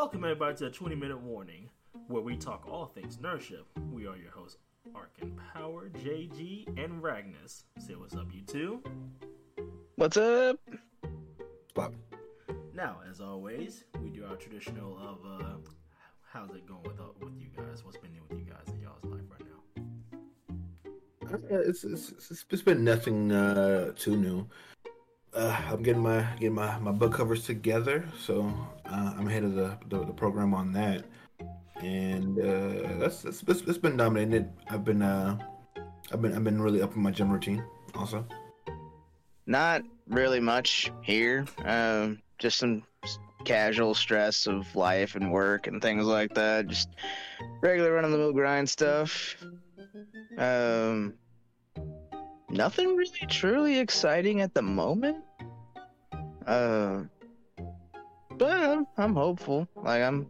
Welcome everybody to a 20 minute warning where we talk all things nerdship. We are your hosts, Arkin Power, JG, and Ragnus. Say what's up, you two. What's up? Bob. Now, as always, we do our traditional of uh, how's it going with uh, with you guys? What's been new with you guys in y'all's life right now? Uh, It's, it's, it's, it's been nothing uh, too new. Uh, I'm getting my getting my, my book covers together, so uh, I'm ahead of the, the, the program on that, and uh, that's, that's it's, it's been dominated. I've been uh, I've been I've been really upping my gym routine also. Not really much here. Um, just some casual stress of life and work and things like that. Just regular run of the mill grind stuff. Um, nothing really truly exciting at the moment. Uh, but I'm, I'm hopeful. Like I'm,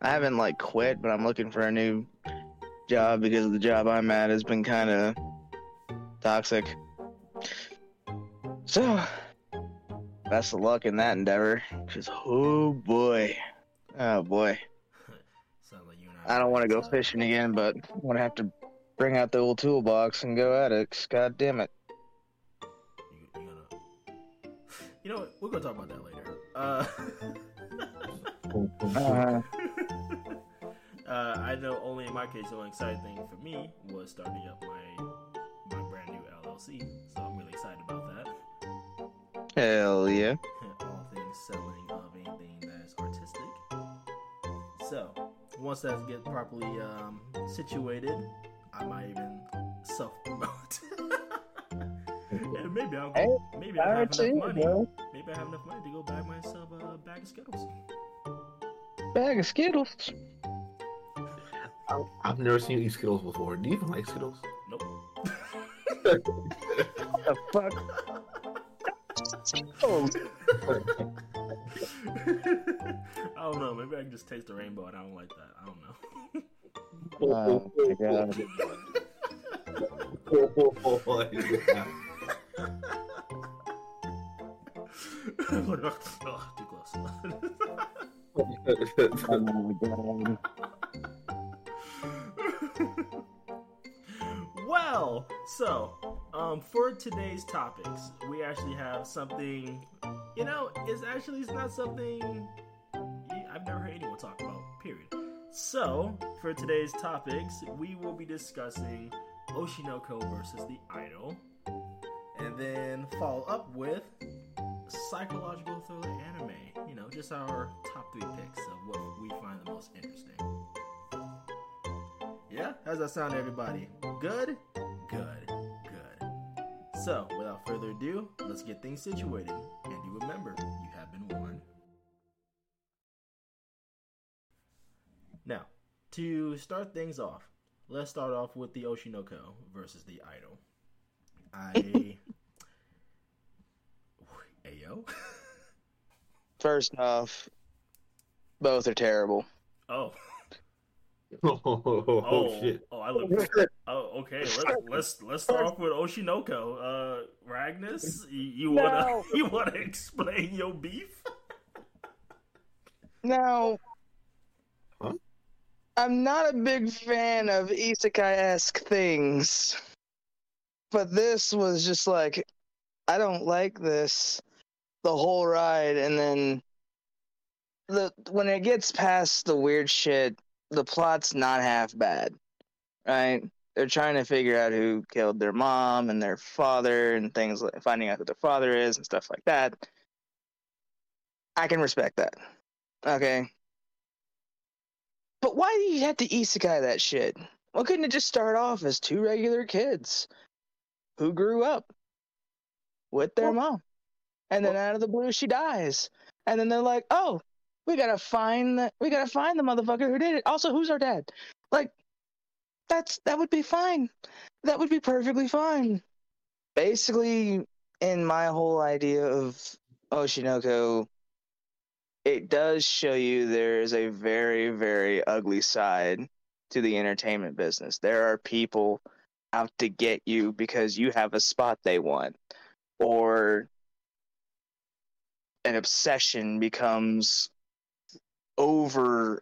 I haven't like quit, but I'm looking for a new job because the job I'm at has been kind of toxic. So, best of luck in that endeavor. Cause oh boy, oh boy, Sounds like you and I don't want to go fishing again, but I'm gonna have to bring out the old toolbox and go at it. God damn it. You, you gonna? You know what? We're gonna talk about that later. Uh, Uh, uh, I know only in my case, the only exciting thing for me was starting up my my brand new LLC. So I'm really excited about that. hell yeah. All things selling of anything that is artistic. So once that gets properly um, situated, I might even self promote. Mm-hmm. and maybe I'll Hey, maybe I have enough money. bro. Maybe I have enough money to go buy myself a bag of Skittles. Bag of Skittles. I've never seen you eat Skittles before. Do you even like Skittles? Nope. The fuck? Skittles. I don't know. Maybe I can just taste the rainbow and I don't like that. I don't know. Oh. Oh my god. well, so um, for today's topics, we actually have something. You know, it's actually it's not something I've never heard anyone talk about. So for today's topics, we will be discussing Oshi No Ko versus the Idol, and then follow up with psychological thriller anime. You know, just our top three picks of what we find the most interesting. Yeah, how's that sound, everybody? Good, good, good. So, without further ado, let's get things situated. And you remember, Now, to start things off, let's start off with the Oshi No Ko versus the Idol. I. Ayo? First off, both are terrible. Oh. oh, Oh, shit! Oh, I look. Oh, okay. Let's let's let's start off with Oshi No Ko. Uh, Ragnus, you, you wanna No. you wanna explain your beef? Now, Huh? I'm not a big fan of isekai-esque things, but this was just like, I don't like this the whole ride, and then the when it gets past the weird shit, the plot's not half bad, right? They're trying to figure out who killed their mom and their father, and things like finding out who their father is and stuff like that. I can respect that. Okay. But why do you have to isekai that shit? Why couldn't it just start off as two regular kids who grew up with their mom? And then out of the blue she dies. And then they're like, "Oh, we got to find the we got to find the motherfucker who did it. Also, who's our dad?" Like that's that would be fine. That would be perfectly fine. Basically, in my whole idea of Oshi No Ko, it does show you there is a very, very ugly side to the entertainment business. There are people out to get you because you have a spot they want, or an obsession becomes over,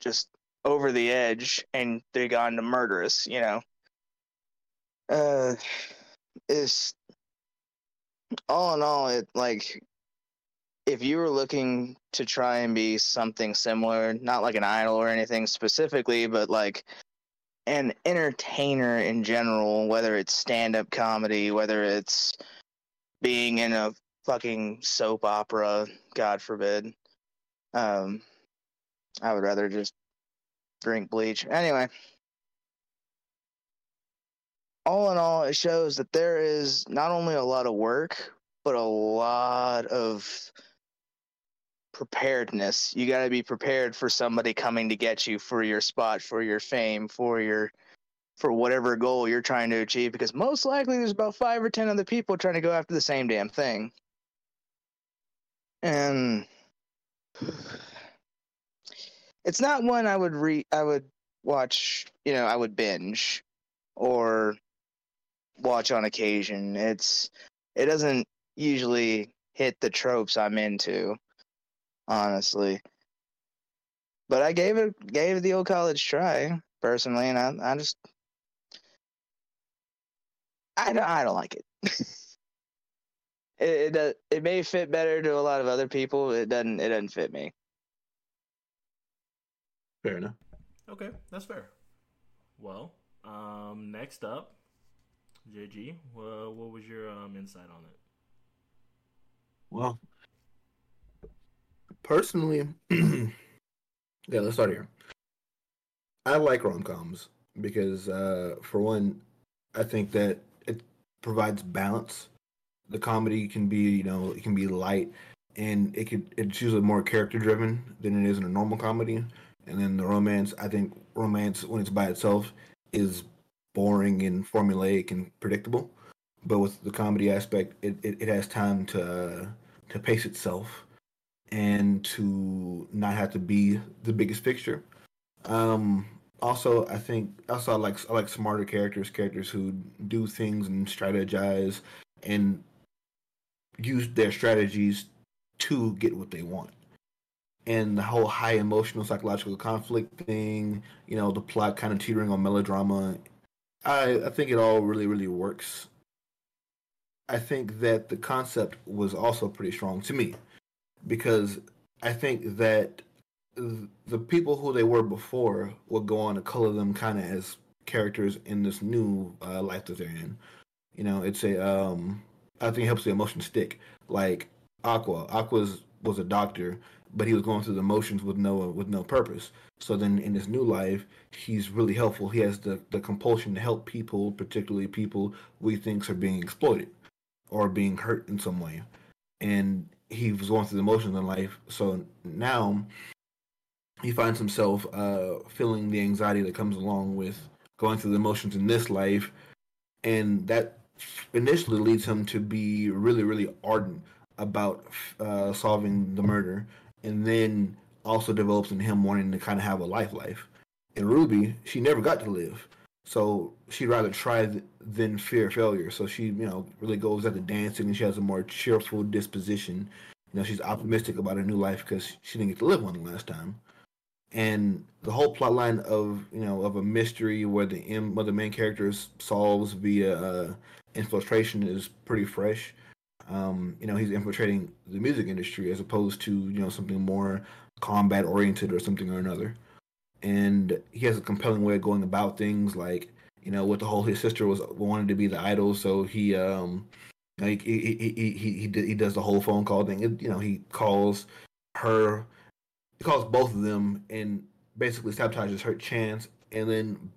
just over the edge, and they got into murderous. You know, uh, is all in all, it like if you were looking to try and be something similar, not like an idol or anything specifically, but like an entertainer in general, whether it's stand up comedy, whether it's being in a fucking soap opera, God forbid. Um, I would rather just drink bleach. Anyway, all in all, it shows that there is not only a lot of work, but a lot of preparedness. You got to be prepared for somebody coming to get you for your spot, for your fame, for your for whatever goal you're trying to achieve because most likely there's about 5 or 10 other people trying to go after the same damn thing. And it's not one I would re I would watch, you know, I would binge or watch on occasion. It's it doesn't usually hit the tropes I'm into honestly. But I gave it gave the old college try personally, and I I just I don't I don't like it. it, it it may fit better to a lot of other people. It doesn't it doesn't fit me. Fair enough. Okay, that's fair. Well, um, next up, JG, uh, what was your um, insight on it? Well, personally, yeah, let's start here. I like rom coms because, uh, for one, I think that it provides balance. The comedy can be, you know, it can be light, and it could it's usually more character driven than it is in a normal comedy. And then the romance, I think romance when it's by itself is boring and formulaic and predictable. But with the comedy aspect, it, it, it has time to uh, to pace itself and to not have to be the biggest fixture. Um, also, I think also I like I like smarter characters, characters who do things and strategize and use their strategies to get what they want. And the whole high emotional psychological conflict thing, you know, the plot kind of teetering on melodrama. I I think it all really really works. I think that the concept was also pretty strong to me because I think that the people who they were before will go on to color them kind of as characters in this new uh, life that they're in. You know, it's a um, I think it helps the emotion stick. Like Aqua, Aqua's was a doctor, but he was going through the motions with no with no purpose. So then in his new life, he's really helpful. He has the the compulsion to help people, particularly people we thinks are being exploited or being hurt in some way. And he was going through the motions in life. So now he finds himself uh, feeling the anxiety that comes along with going through the motions in this life, and that initially leads him to be really, really ardent about uh, solving the murder, and then also develops in him wanting to kind of have a life life. In Ruby, she never got to live, so she'd rather try th- than fear failure. So she, you know, really goes at the dancing, and she has a more cheerful disposition. You know, she's optimistic about her new life because she didn't get to live one last time. And the whole plot line of you know of a mystery where the M, where the main character solves via uh, infiltration is pretty fresh. Um, you know, he's infiltrating the music industry as opposed to you know something more combat oriented or something or another and he has a compelling way of going about things. Like you know, with the whole his sister was wanted to be the idol, so he um he he he he he, he does the whole phone call thing. It, you know, he calls her, he calls both of them, and basically sabotages her chance, and then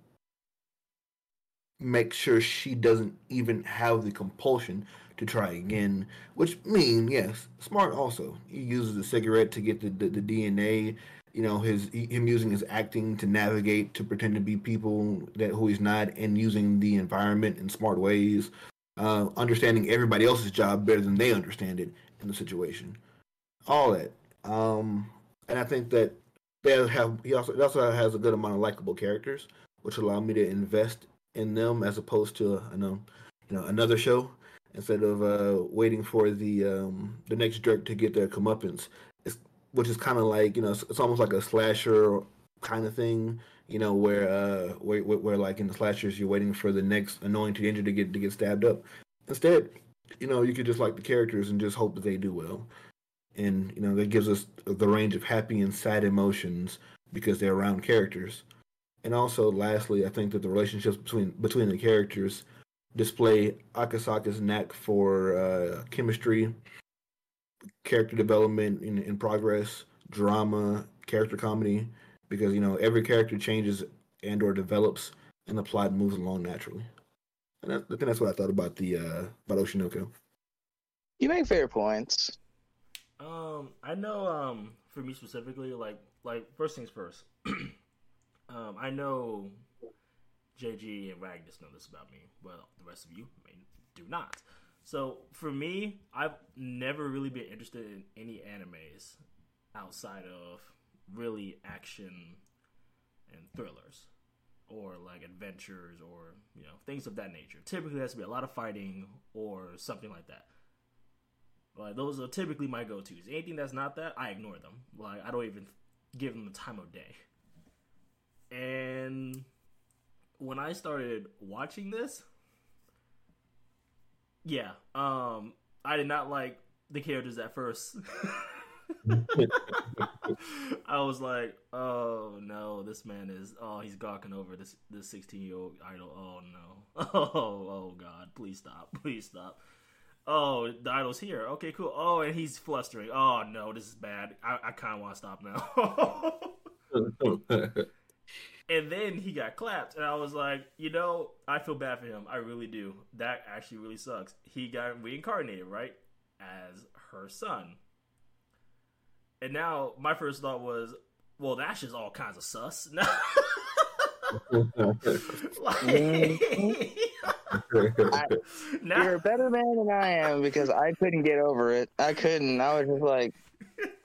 make sure she doesn't even have the compulsion to try again. Which mean, yes, smart also. He uses a cigarette to get the, the, the DNA you know his him using his acting to navigate to pretend to be people that who he's not and using the environment in smart ways uh, understanding everybody else's job better than they understand it in the situation. All that. Um, and i think that they have he also he also has a good amount of likable characters which allow me to invest in them as opposed to I know you know another show instead of uh, waiting for the um, the next jerk to get their comeuppance which is kind of like you know it's, it's almost like a slasher kind of thing. You know where uh where, where, where like in the slashers you're waiting for the next annoying teenager to get to get stabbed up. Instead, you know you could just like the characters and just hope that they do well. And you know that gives us the range of happy and sad emotions because they're around characters. And also, lastly, I think that the relationships between between the characters display Akasaka's knack for uh, chemistry, character development in, in progress, drama, character comedy, because you know every character changes and or develops, and the plot moves along naturally. And that, I think that's what I thought about the uh, about Oshi No Ko. You make fair points. Um, I know. Um, for me specifically, like like first things first. um, I know JG and Ragnus know this about me. Well, the rest of you may do not. So for me, I've never really been interested in any animes outside of really action and thrillers or like adventures or you know things of that nature. Typically, has to be a lot of fighting or something like that. Like those are typically my go-tos. Anything that's not that, I ignore them. Like I don't even give them the time of day. And when I started watching this, yeah, um, I did not like the characters at first. I was like, oh no, this man is oh he's gawking over this this sixteen year old idol. Oh no. Oh oh god, please stop. Please stop. Oh, the idol's here. Okay, cool. Oh, and he's flustering. Oh no, this is bad. I, I kinda wanna stop now. And then he got clapped, and I was like, you know, I feel bad for him. I really do. That actually really sucks. He got reincarnated, right? As her son. And now my first thought was, well, that's just all kinds of sus. like, I, You're a better man than I am because I couldn't get over it. I couldn't. I was just like,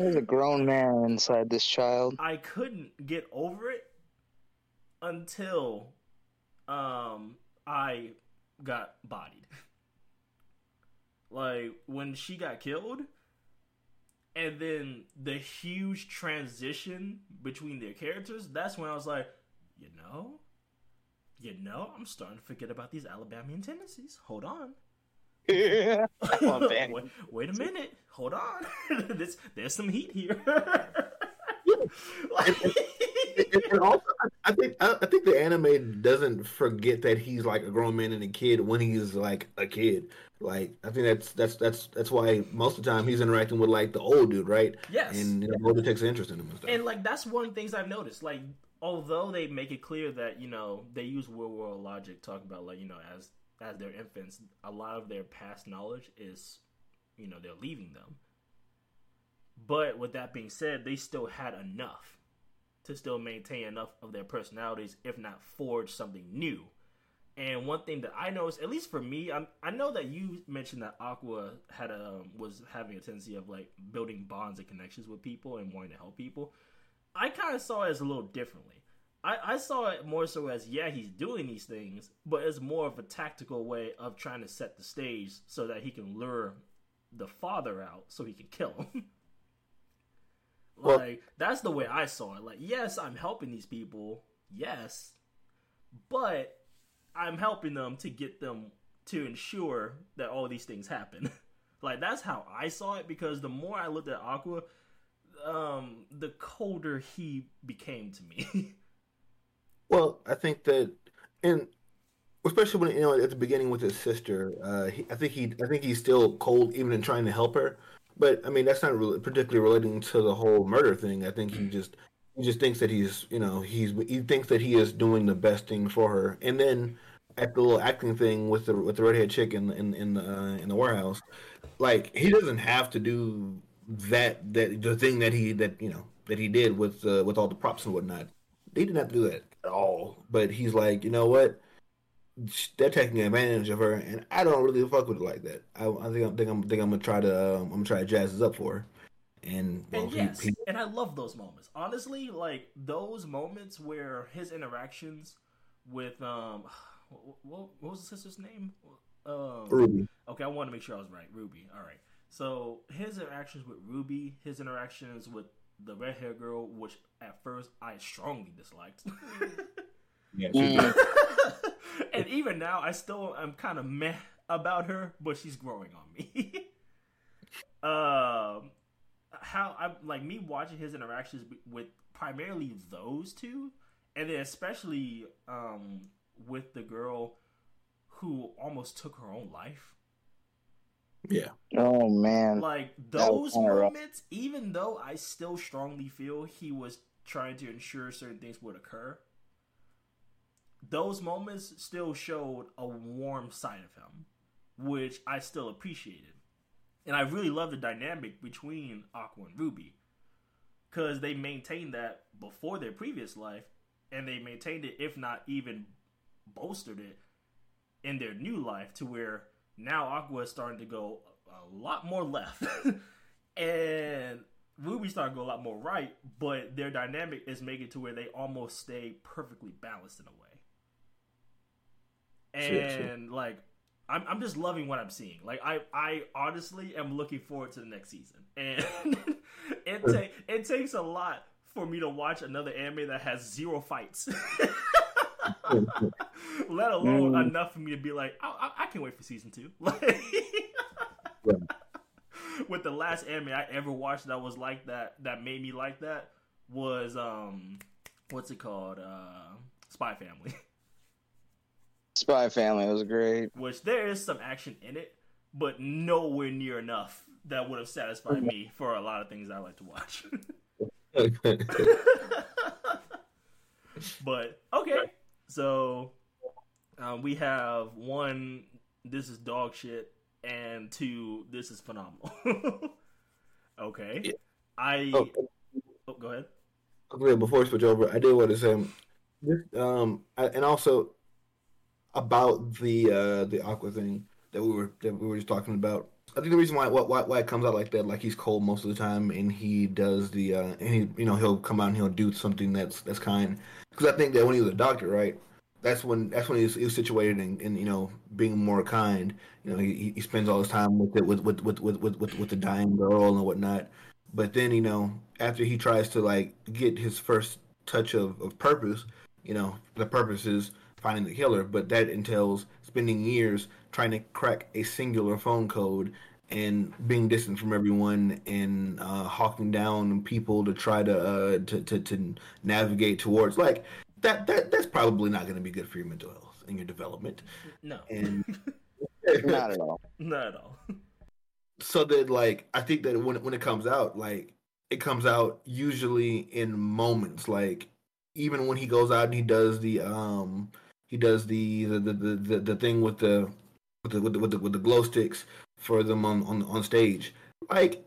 there's a grown man inside this child. I couldn't get over it until um I got bodied. like when she got killed and then the huge transition between their characters, that's when I was like, you know, you know, I'm starting to forget about these Alabamian tendencies. Hold on. Yeah. on, wait, wait a minute. Hold on. there's, there's some heat here. Like- and, and also, I- I think I, I think the anime doesn't forget that he's like a grown man and a kid when he's like a kid. Like I think that's that's that's that's why most of the time he's interacting with like the old dude, right? yes. And you know, older takes an interest in him and stuff. And like that's one of the things I've noticed. Like although they make it clear that you know they use real world logic, talk about like you know as as their infants, a lot of their past knowledge is you know they're leaving them. But with that being said, they still had enough to still maintain enough of their personalities, if not forge something new. And one thing that I noticed, at least for me, I'm, I know that you mentioned that Aqua had a um, was having a tendency of like building bonds and connections with people and wanting to help people. I kind of saw it as a little differently. I, I saw it more so as yeah, he's doing these things, but it's more of a tactical way of trying to set the stage so that he can lure the father out so he can kill him. Well- like that's the way I saw it. Like yes, I'm helping these people, yes, but I'm helping them to get them to ensure that all these things happen. like that's how I saw it because the more I looked at Aqua, um, the colder he became to me. Well, I think that, and especially when you know at the beginning with his sister, uh, he, I think he, I think he's still cold even in trying to help her. But I mean, that's not really particularly relating to the whole murder thing. I think he just, he just thinks that he's, you know, he's he thinks that he is doing the best thing for her. And then at the little acting thing with the with the redhead chick in in in the uh, in the warehouse, like he doesn't have to do that that the thing that he that you know that he did with uh, with all the props and whatnot. He didn't have to do that at all. But he's like, you know what? They're taking advantage of her, and I don't really fuck with it like that. I, I think I'm think I'm think I'm gonna try to um, I'm gonna try to jazz this up for her. And well, and he- yes, he- and I love those moments. Honestly, like those moments where his interactions with um, what, what was the sister's name? Um, Ruby. Okay, I want to make sure I was right. Ruby. All right. So his interactions with Ruby, his interactions with the red hair girl, which at first I strongly disliked. Yeah, Mm. and even now, I still am kind of meh about her, but she's growing on me. um, how I like me watching his interactions with primarily those two, and then especially um with the girl who almost took her own life. Yeah. Oh man. Like those kinda rough. moments, even though I still strongly feel he was trying to ensure certain things would occur, those moments still showed a warm side of him, which I still appreciated. And I really love the dynamic between Aqua and Ruby. Because they maintained that before their previous life, and they maintained it, if not even bolstered it, in their new life to where now Aqua is starting to go a lot more left. and Ruby's starting to go a lot more right, but their dynamic is making it to where they almost stay perfectly balanced in a way. Sure, sure. And like I'm I'm just loving what I'm seeing. Like I I honestly am looking forward to the next season. And it ta- it takes a lot for me to watch another anime that has zero fights. Let alone Mm. enough for me to be like, I, I, I can wait for season two. Like, with the last anime I ever watched that was like that, that made me like that was um, what's it called? Uh, Spy Family. Spy Family was great. Which there is some action in it, but nowhere near enough that would have satisfied me for a lot of things I like to watch. but okay, so um, we have one. This is dog shit, and two. This is phenomenal. okay, Yeah. I. Oh. Oh, go ahead. Okay, before we switch over, I did want to say, um, I, and also about the uh the aqua thing that we were that we were just talking about. I think the reason why why why it comes out like that, like he's cold most of the time, and he does the uh, and he you know he'll come out and he'll do something that's that's kind. Because I think that when he was a doctor, right, that's when that's when he was, he was situated in, in you know being more kind. You know, he, he spends all his time with it with with with with with with, the dying girl and whatnot. But then you know after he tries to like get his first touch of, of purpose, you know the purpose is finding the killer, but that entails spending years trying to crack a singular phone code and being distant from everyone and uh, hawking down people to try to, uh, to to to navigate towards like that. That that's probably not going to be good for your mental health and your development. No, And Not at all. not at all. so that like I think that when when it comes out, like it comes out usually in moments. Like even when he goes out and he does the um he does the the the the, the, the thing with the with the, with the with the with the glow sticks for them on on on stage. Like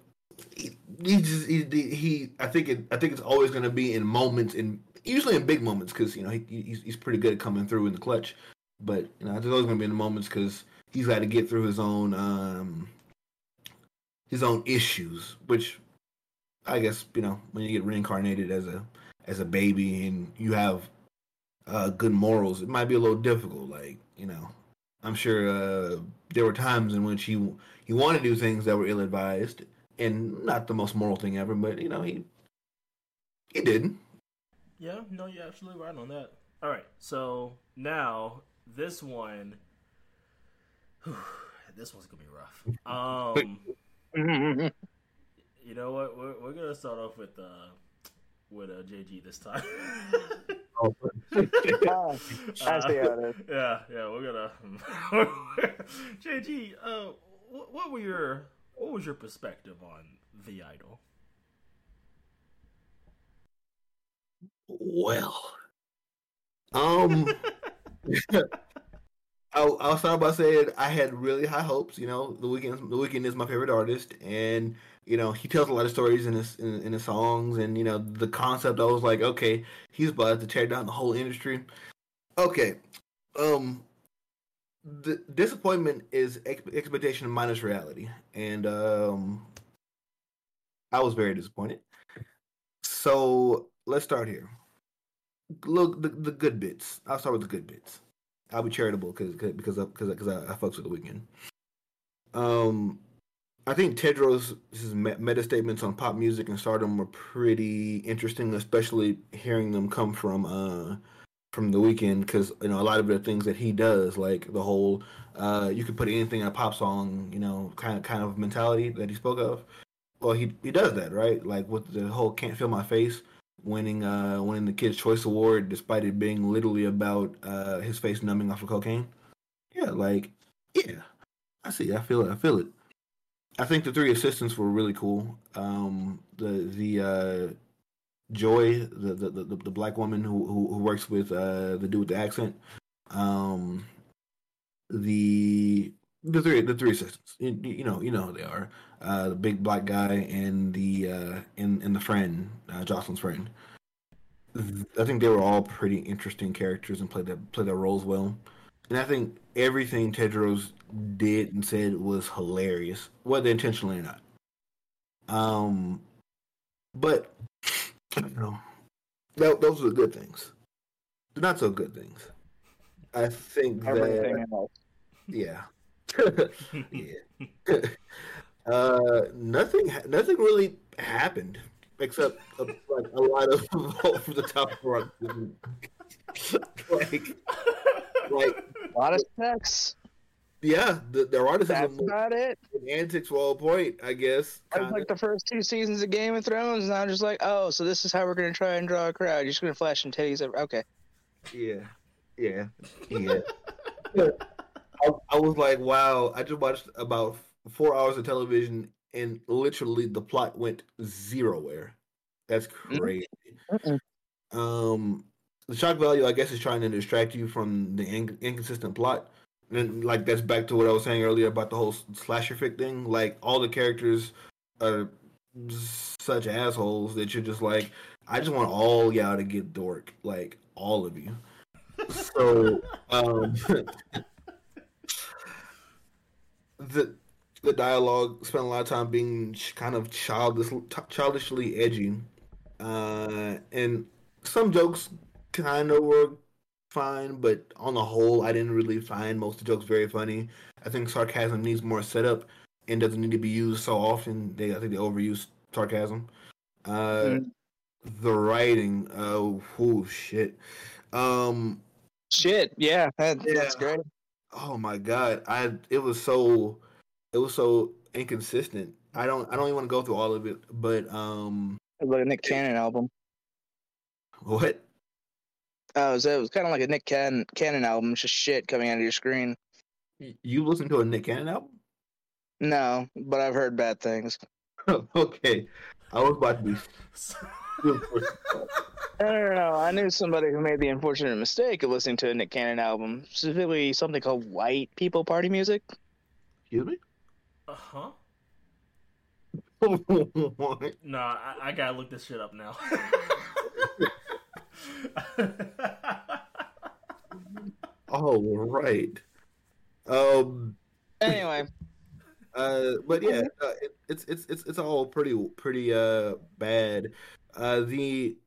he, he just he, he I think it I think it's always going to be in moments in usually in big moments because you know he he's, he's pretty good at coming through in the clutch. But you know, it's always going to be in the moments because he's got to get through his own um his own issues, which I guess you know when you get reincarnated as a as a baby and you have uh, good morals, it might be a little difficult. Like you know, I'm sure uh, there were times in which he he wanted to do things that were ill advised and not the most moral thing ever, but you know he he didn't. Yeah, no, you're absolutely right on that. All right, so now this one, this one's gonna be rough. Um, you know what? We're, we're gonna start off with uh with uh, JG this time. I see how. Yeah, yeah, we're gonna JG. Uh, what, what were your what was your perspective on the idol? Well, um, I'll, I'll start by saying I had really high hopes. You know, the Weeknd, the Weeknd is my favorite artist, and you know he tells a lot of stories in his in, in his songs, and you know the concept. I was like, okay, he's about to tear down the whole industry. Okay, um, the disappointment is ex- expectation minus reality, and um, I was very disappointed. So let's start here. Look, the, the good bits. I'll start with the good bits. I'll be charitable because because because because I, I fucks with the Weeknd. Um, I think Tedros' meta statements on pop music and stardom were pretty interesting, especially hearing them come from uh, from the Weeknd because you know a lot of the things that he does, like the whole uh, you could put anything in a pop song, you know, kind of kind of mentality that he spoke of. Well, he he does that right, like with the whole "Can't Feel My Face," winning uh winning the Kids Choice Award, despite it being literally about uh his face numbing off of cocaine. Yeah, like yeah, I see. I feel it. I feel it. I think the three assistants were really cool. Um, the the uh, Joy, the, the the the black woman who who, who works with uh, the dude with the accent. Um, the the three the three assistants. You, you know you know who they are. Uh, the big black guy and the uh, and and the friend, uh, Jocelyn's friend. I think they were all pretty interesting characters and played their played their roles well. And I think everything Tedros did and said was hilarious, whether intentionally or not. Um, but I don't know. That, those are the good things. The not so good things. I think Everything that else. yeah, yeah. uh, nothing. Nothing really happened except uh, like a lot of from the top of like, like A lot of sex. yeah, the, their artists That's about it. antics were on point, I guess. I was like the first two seasons of Game of Thrones, and I'm just like, oh, so this is how we're gonna try and draw a crowd. You're just gonna flash some titties. Over. Okay. Yeah, yeah, yeah. I, I was like, wow. I just watched about four hours of television, and literally the plot went zero where. That's crazy. Mm-mm. Um, the shock value, I guess, is trying to distract you from the in- inconsistent plot. And like that's back to what I was saying earlier about the whole slasher fic thing. Like all the characters are such assholes that you're just like, I just want all y'all to get dork, like all of you. So, um, the the dialogue spent a lot of time being kind of childish, childishly edgy, uh, and some jokes kind of were fine, but on the whole, I didn't really find most of the jokes very funny. I think sarcasm needs more setup and doesn't need to be used so often. They, I think they overuse sarcasm. Uh, Mm. The writing, oh, oh shit. Um, Shit. Yeah. That, That's great. oh my god, I it was so, it was so inconsistent. I don't, I don't even want to go through all of it, but um, like a Nick Cannon album. what? Oh, so it was kind of like a Nick Cannon, Cannon album. It's just shit coming out of your screen. You listen to a Nick Cannon album? No, but I've heard bad things. okay, I was about to be. I don't know. I knew somebody who made the unfortunate mistake of listening to a Nick Cannon album, specifically something called White People Party Music. Excuse me. Uh huh. What? Nah, I, I gotta look this shit up now. oh right. Um. Anyway, Uh. But yeah, uh, it, it's it's it's it's all pretty pretty uh bad. Uh. The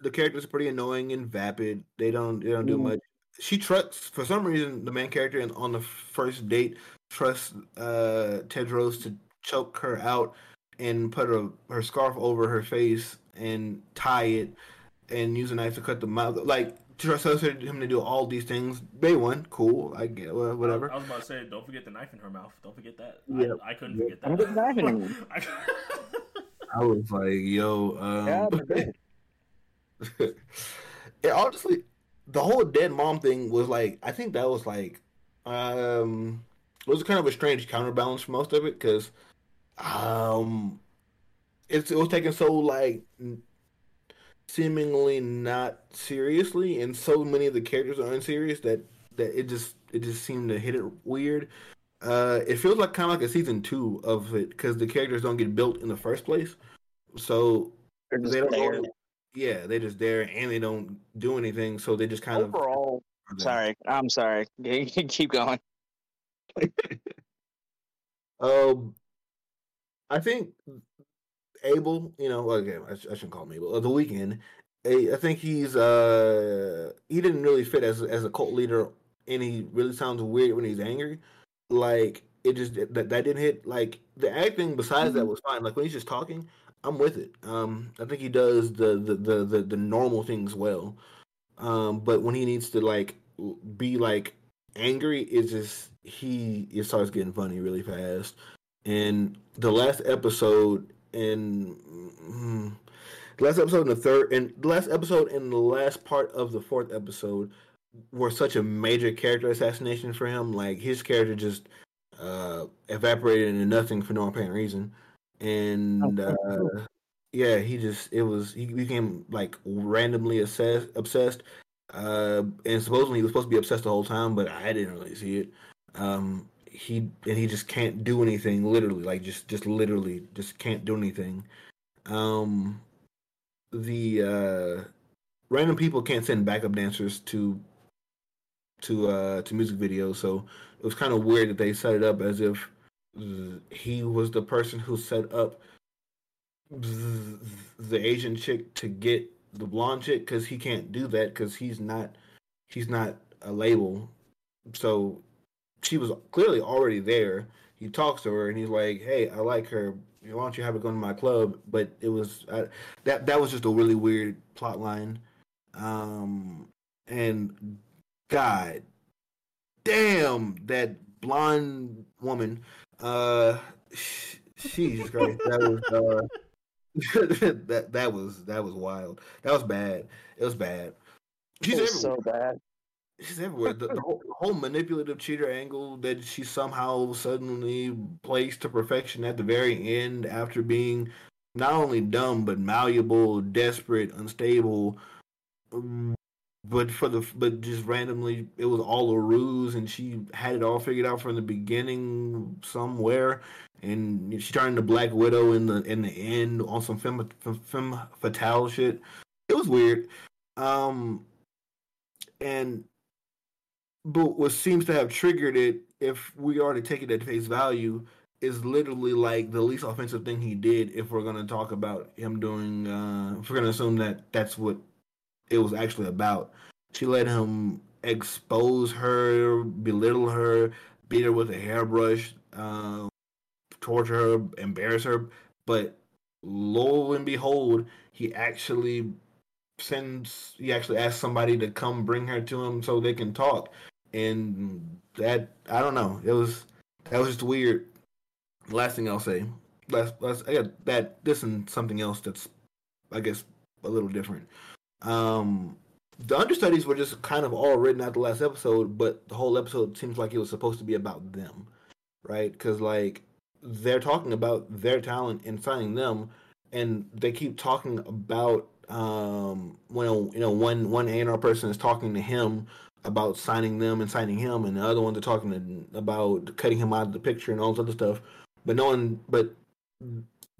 the characters are pretty annoying and vapid. They don't they don't do Mhm. much. She trusts for some reason the main character in, on the first date trusts uh Tedros to choke her out and put her her scarf over her face and tie it and use a knife to cut the mouth. Like trust him to do all these things. Day one, cool. I get well, whatever. I was about to say, don't forget the knife in her mouth. Don't forget that. Yep. I, I couldn't Yep. forget I'm that. getting knife in him. I was like, yo, um, Yeah, it honestly, the whole dead mom thing was like, I think that was like, um, it was kind of a strange counterbalance for most of it because, um, it's, it was taken so like n- seemingly not seriously, and so many of the characters are unserious that that it just it just seemed to hit it weird. Uh, it feels like kind of like a season two of it because the characters don't get built in the first place, so they don't. there. Yeah, they're just there and they don't do anything, so they just kind of. Overall, sorry, I'm sorry. Keep going. Um, I think Abel, you know, well, again, I, sh- I shouldn't call him Abel. Uh, the Weeknd, I, I think he's uh he didn't really fit as as a cult leader, and he really sounds weird when he's angry. Like it just that, that didn't hit. Like the acting, besides that, Mhm. was fine. Like when he's just talking, I'm with it. Um, I think he does the the the the, the normal things well. Um, but when he needs to like be like angry, it's just he it starts getting funny really fast. And the last episode in mm, last episode in the third and last episode in the last part of the fourth episode were such a major character assassination for him. Like his character just uh evaporated into nothing for no apparent reason. And uh yeah, he just it was he became like randomly obsessed obsessed. Uh and supposedly he was supposed to be obsessed the whole time, but I didn't really see it. Um he and he just can't do anything literally, like just just literally just can't do anything. Um the uh random people can't send backup dancers to to uh to music videos, so it was kind of weird that they set it up as if he was the person who set up th- the Asian chick to get the blonde chick because he can't do that because he's not he's not a label. So she was clearly already there. He talks to her and he's like, "Hey, I like her. Why don't you have her go to my club?" But it was uh, that that was just a really weird plot line. Um, and God damn that blonde woman. Uh, Jesus Christ, that was uh, that that was that was wild. That was bad. It was bad. She's It was everywhere. so bad. She's everywhere. The, the, whole, the whole manipulative cheater angle that she somehow suddenly placed to perfection at the very end after being not only dumb but malleable, desperate, unstable. But for the but just randomly, it was all a ruse, and she had it all figured out from the beginning somewhere. And she turned into Black Widow in the in the end on some femme, femme fatale shit. It was weird. Um, and but what seems to have triggered it, if we are to take it at face value, is literally like the least offensive thing he did. If we're gonna talk about him doing, uh, if we're gonna assume that that's what it was actually about, she let him expose her, belittle her, beat her with a hairbrush, uh, torture her, embarrass her. But lo and behold, he actually sends he actually asks somebody to come bring her to him so they can talk. And that i don't know. It was that was just weird. Last thing i'll say last last i got that this and something else that's i guess a little different. Um the understudies were just kind of all written out the last episode but the whole episode seems like it was supposed to be about them right? Because like they're talking about their talent and signing them and they keep talking about um when you know one one A&R person is talking to him about signing them and signing him and the other ones are talking to, about cutting him out of the picture and all this other stuff but no one but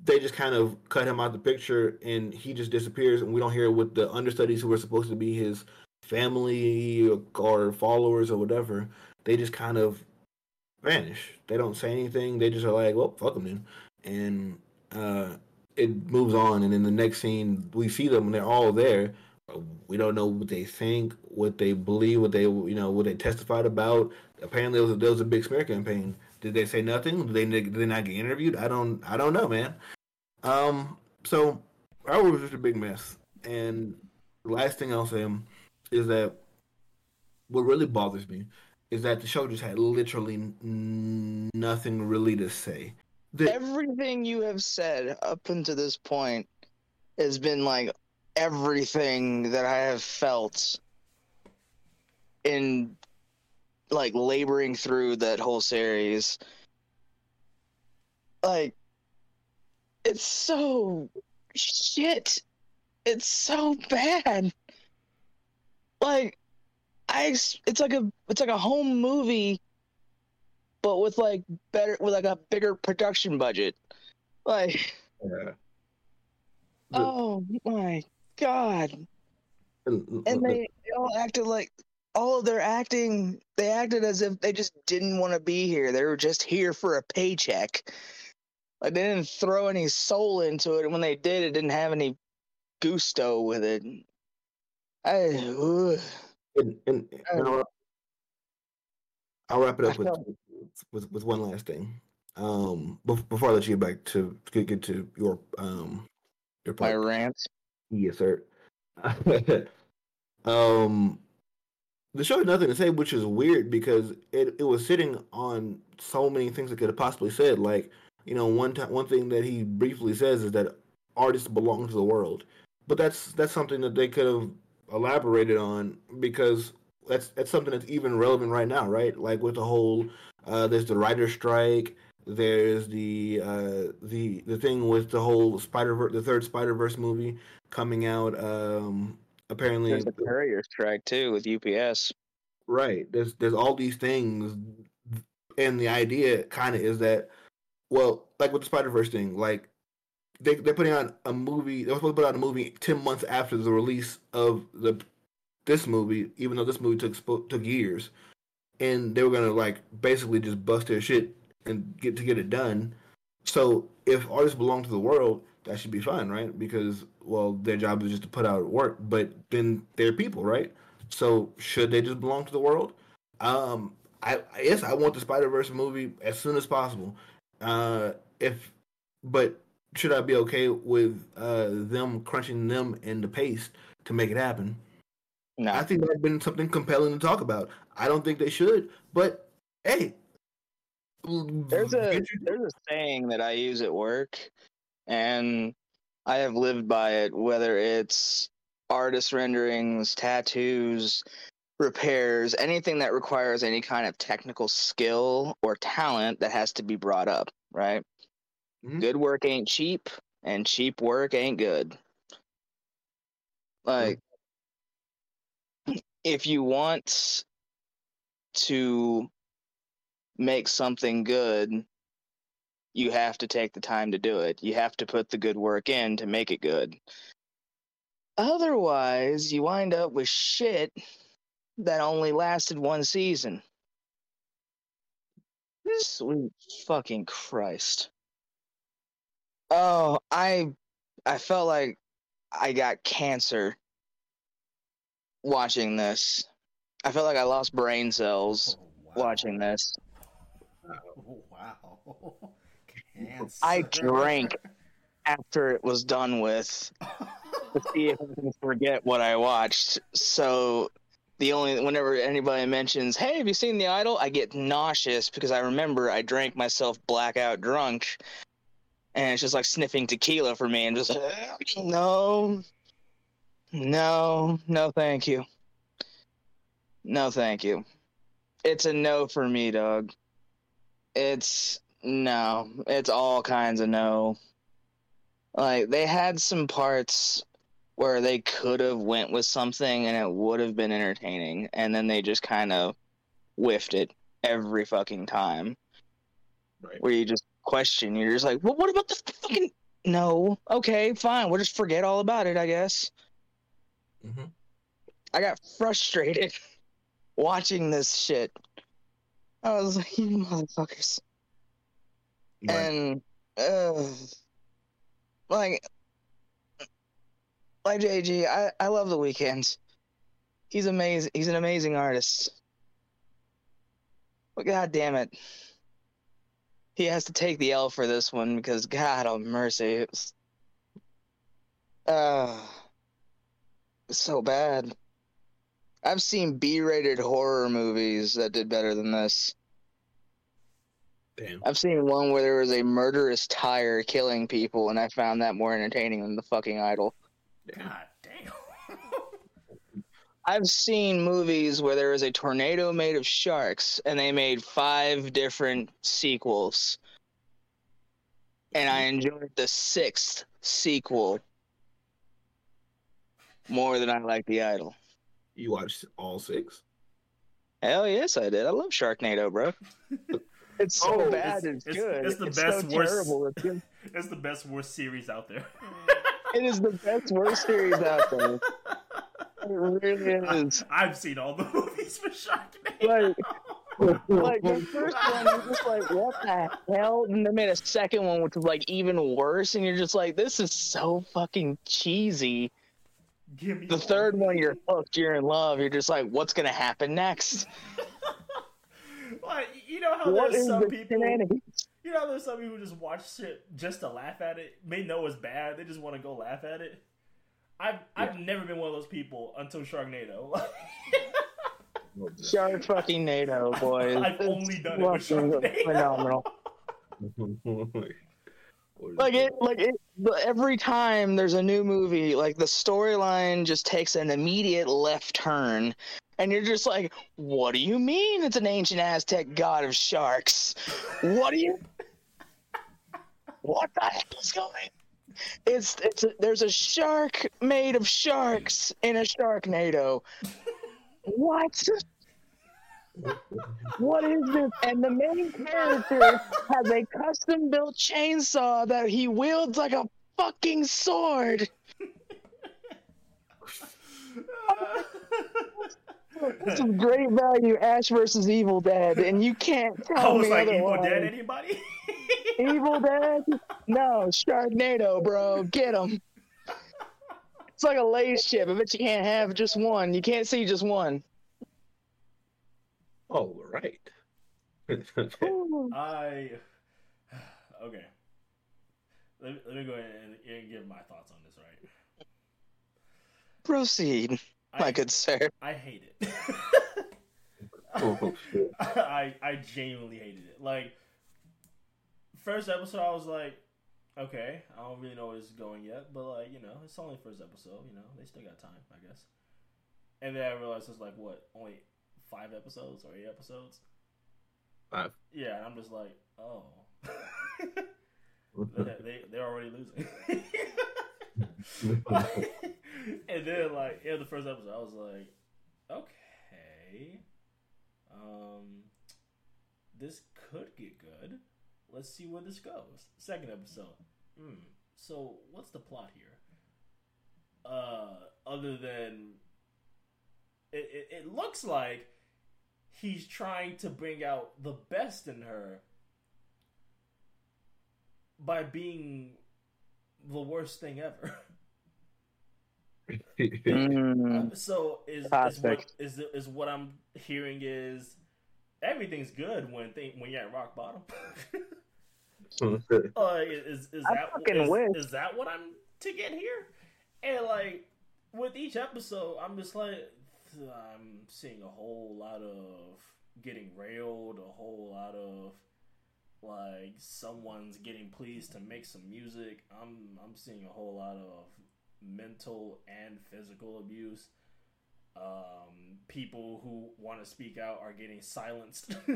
they just kind of cut him out of the picture and he just disappears and we don't hear what the understudies who were supposed to be his family or, or followers or whatever they just kind of vanish. They don't say anything. They just are like well fuck them then. And uh it moves on, and in the next scene, we see them, and they're all there. We don't know what they think, what they believe, what they you know, what they testified about. Apparently, there was a, there was a big smear campaign. Did they say nothing? Did they did they not get interviewed? I don't I don't know, man. Um, so our was just a big mess. And the last thing I'll say is that what really bothers me is that the show just had literally nothing really to say. The, Everything you have said up until this point has been like everything that I have felt in like laboring through that whole series. Like it's so shit. It's so bad. Like I it's like a it's like a home movie but with like better with like a bigger production budget. Like yeah. oh my god. And, And they, they all acted like all of their acting they acted as if they just didn't want to be here. They were just here for a paycheck. Like they didn't throw any soul into it, and when they did, it didn't have any gusto with it. I, and, and, I'll, I'll wrap it I up with felt- with with one last thing. Um, bef- before I let you get back to get, get to your um your My rants. Yes, sir. um, the show had nothing to say, which is weird because it, it was sitting on so many things it could have possibly said. Like, you know, one time, one thing that he briefly says is that artists belong to the world, but that's that's something that they could have elaborated on because that's that's something that's even relevant right now, right? Like with the whole, uh, there's the writer strike. There's the uh, the the thing with the whole Spider the third Spider Verse movie coming out. Um, apparently, There's a courier strike too with UPS. right. There's there's all these things, and the idea kind of is that, well, like with the Spider Verse thing, like they they're putting out a movie. They were supposed to put out a movie ten months after the release of the this movie, even though this movie took took years, and they were gonna like basically just bust their shit and get to get it done. So if artists belong to the world, that should be fine, right? Because well, their job is just to put out work, but then they're people, right? So should they just belong to the world? Um, I yes, I want the Spider Verse movie as soon as possible. Uh, if but should I be okay with uh them crunching them in the paste to make it happen? No, I think that's been something compelling to talk about. I don't think they should, but hey, there's a there's a saying that I use at work, and I have lived by it. Whether it's artist renderings, tattoos, repairs, anything that requires any kind of technical skill or talent that has to be brought up, right? Mhm. Good work ain't cheap, and cheap work ain't good. Like, if you want to make something good, you have to take the time to do it. You have to put the good work in to make it good. Otherwise, you wind up with shit that only lasted one season. Sweet fucking Christ. Oh, I I felt like I got cancer watching this. I felt like I lost brain cells Oh, wow. watching this. Oh, wow. Cancer. I drank after it was done with to see if I can forget what I watched. So the only whenever anybody mentions, "Hey, have you seen The Idol?" I get nauseous because I remember I drank myself blackout drunk, and it's just like sniffing tequila for me, and just no, no, no, thank you, no, thank you. It's a no for me, dog. It's no, it's all kinds of no. Like they had some parts where they could have went with something and it would have been entertaining and then they just kind of whiffed it every fucking time Right. where you just question you're just like well what about the fucking no okay fine we'll just forget all about it i guess Mhm. i got frustrated watching this shit i was like you motherfuckers Right. and uh, like like JG, I I love the weekends. He's amazing. He's an amazing artist. But god damn it, he has to take the L for this one because God oh mercy, it's uh it's so bad. I've seen B-rated horror movies that did better than this. Damn. I've seen one where there was a murderous tire killing people, and I found that more entertaining than the fucking idol. God damn. I've seen movies where there was a tornado made of sharks, and they made five different sequels. And I mm-hmm. enjoyed the sixth sequel more than I like the idol. You watched all six? Hell yes, I did. I love Sharknado, bro. It's so Oh, bad, it's- it's, it's- good. it's the it's best, so worst- terrible. It's good. It's the best worst series out there. It is the best worst series out there. It really is. I, have seen all the movies for Sharknado. Like, like the first one, you're just like, what the hell? And they made a second one, which was like even worse, and you're just like, this is so fucking cheesy. Give me The all third one, you're hooked, you're in love. You're just like, what's gonna happen next? Like, you you know how What there's some the people shenanigans? you know there's some people who just watch shit just to laugh at it. They know it's bad, they just want to go laugh at it. I've I've never been one of those people until Sharknado. Shark fucking NATO, boys. I've It's only done it with Sharknado. Phenomenal. Like it, like it. Every time there's a new movie, like the storyline just takes an immediate left turn, and you're just like, "What do you mean it's an ancient Aztec god of sharks? What do you? What the heck is going? It's it's a, there's a shark made of sharks in a Sharknado. What? What is this? And the main character has a custom built chainsaw that he wields like a fucking sword. This is great value Ash versus Evil Dead, and you can't I tell was me like, Evil. Dead anybody? Evil Dead? No, Sharknado, bro. Get him. It's like a Lay's chip. I bet you can't have just one. You can't see just one. All right. I okay. Let me, let me go ahead and, and give my thoughts on this. Right, Proceed, my good sir. I hate it. Oh. I I genuinely hated it. Like first episode, I was like, okay, I don't really know where this is going yet, but like you know, it's only first episode. You know, they still got time, I guess. And then I realized it's like what only five episodes or eight episodes. Five. Yeah, and I'm just like, oh. they, they they're already losing. and then like yeah, the first episode, I was like, okay, um, this could get good. Let's see where this goes. Second episode, hmm. So what's the plot here? Uh, other than it, it, it looks like he's trying to bring out the best in her by being the worst thing ever. Mm. So is is what is is what I'm hearing is everything's good when th- when you're at rock bottom. uh, is is I that fucking is, is that what I'm to get here? And like with each episode, I'm just like I'm seeing a whole lot of getting railed, a whole lot of like someone's getting pleased to make some music. I'm I'm seeing a whole lot of mental and physical abuse. Um, people who want to speak out are getting silenced.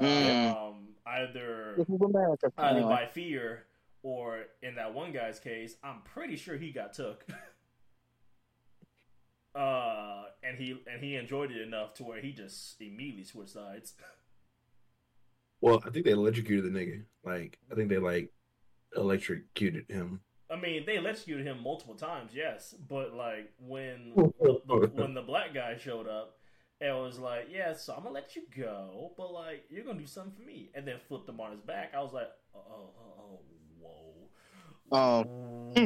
Mm. um, either This is America. either by fear or in that one guy's case, I'm pretty sure he got took. uh, and he and he enjoyed it enough to where he just immediately switched sides. well, I think they electrocuted the nigga. Like, I think they like electrocuted him. I mean, they electrocuted him multiple times, yes, but like when the, the, when the black guy showed up, it was like, yeah, so I'm gonna let you go, but like you're gonna do something for me, and then flipped him on his back. I was like, oh, oh, oh whoa. Oh.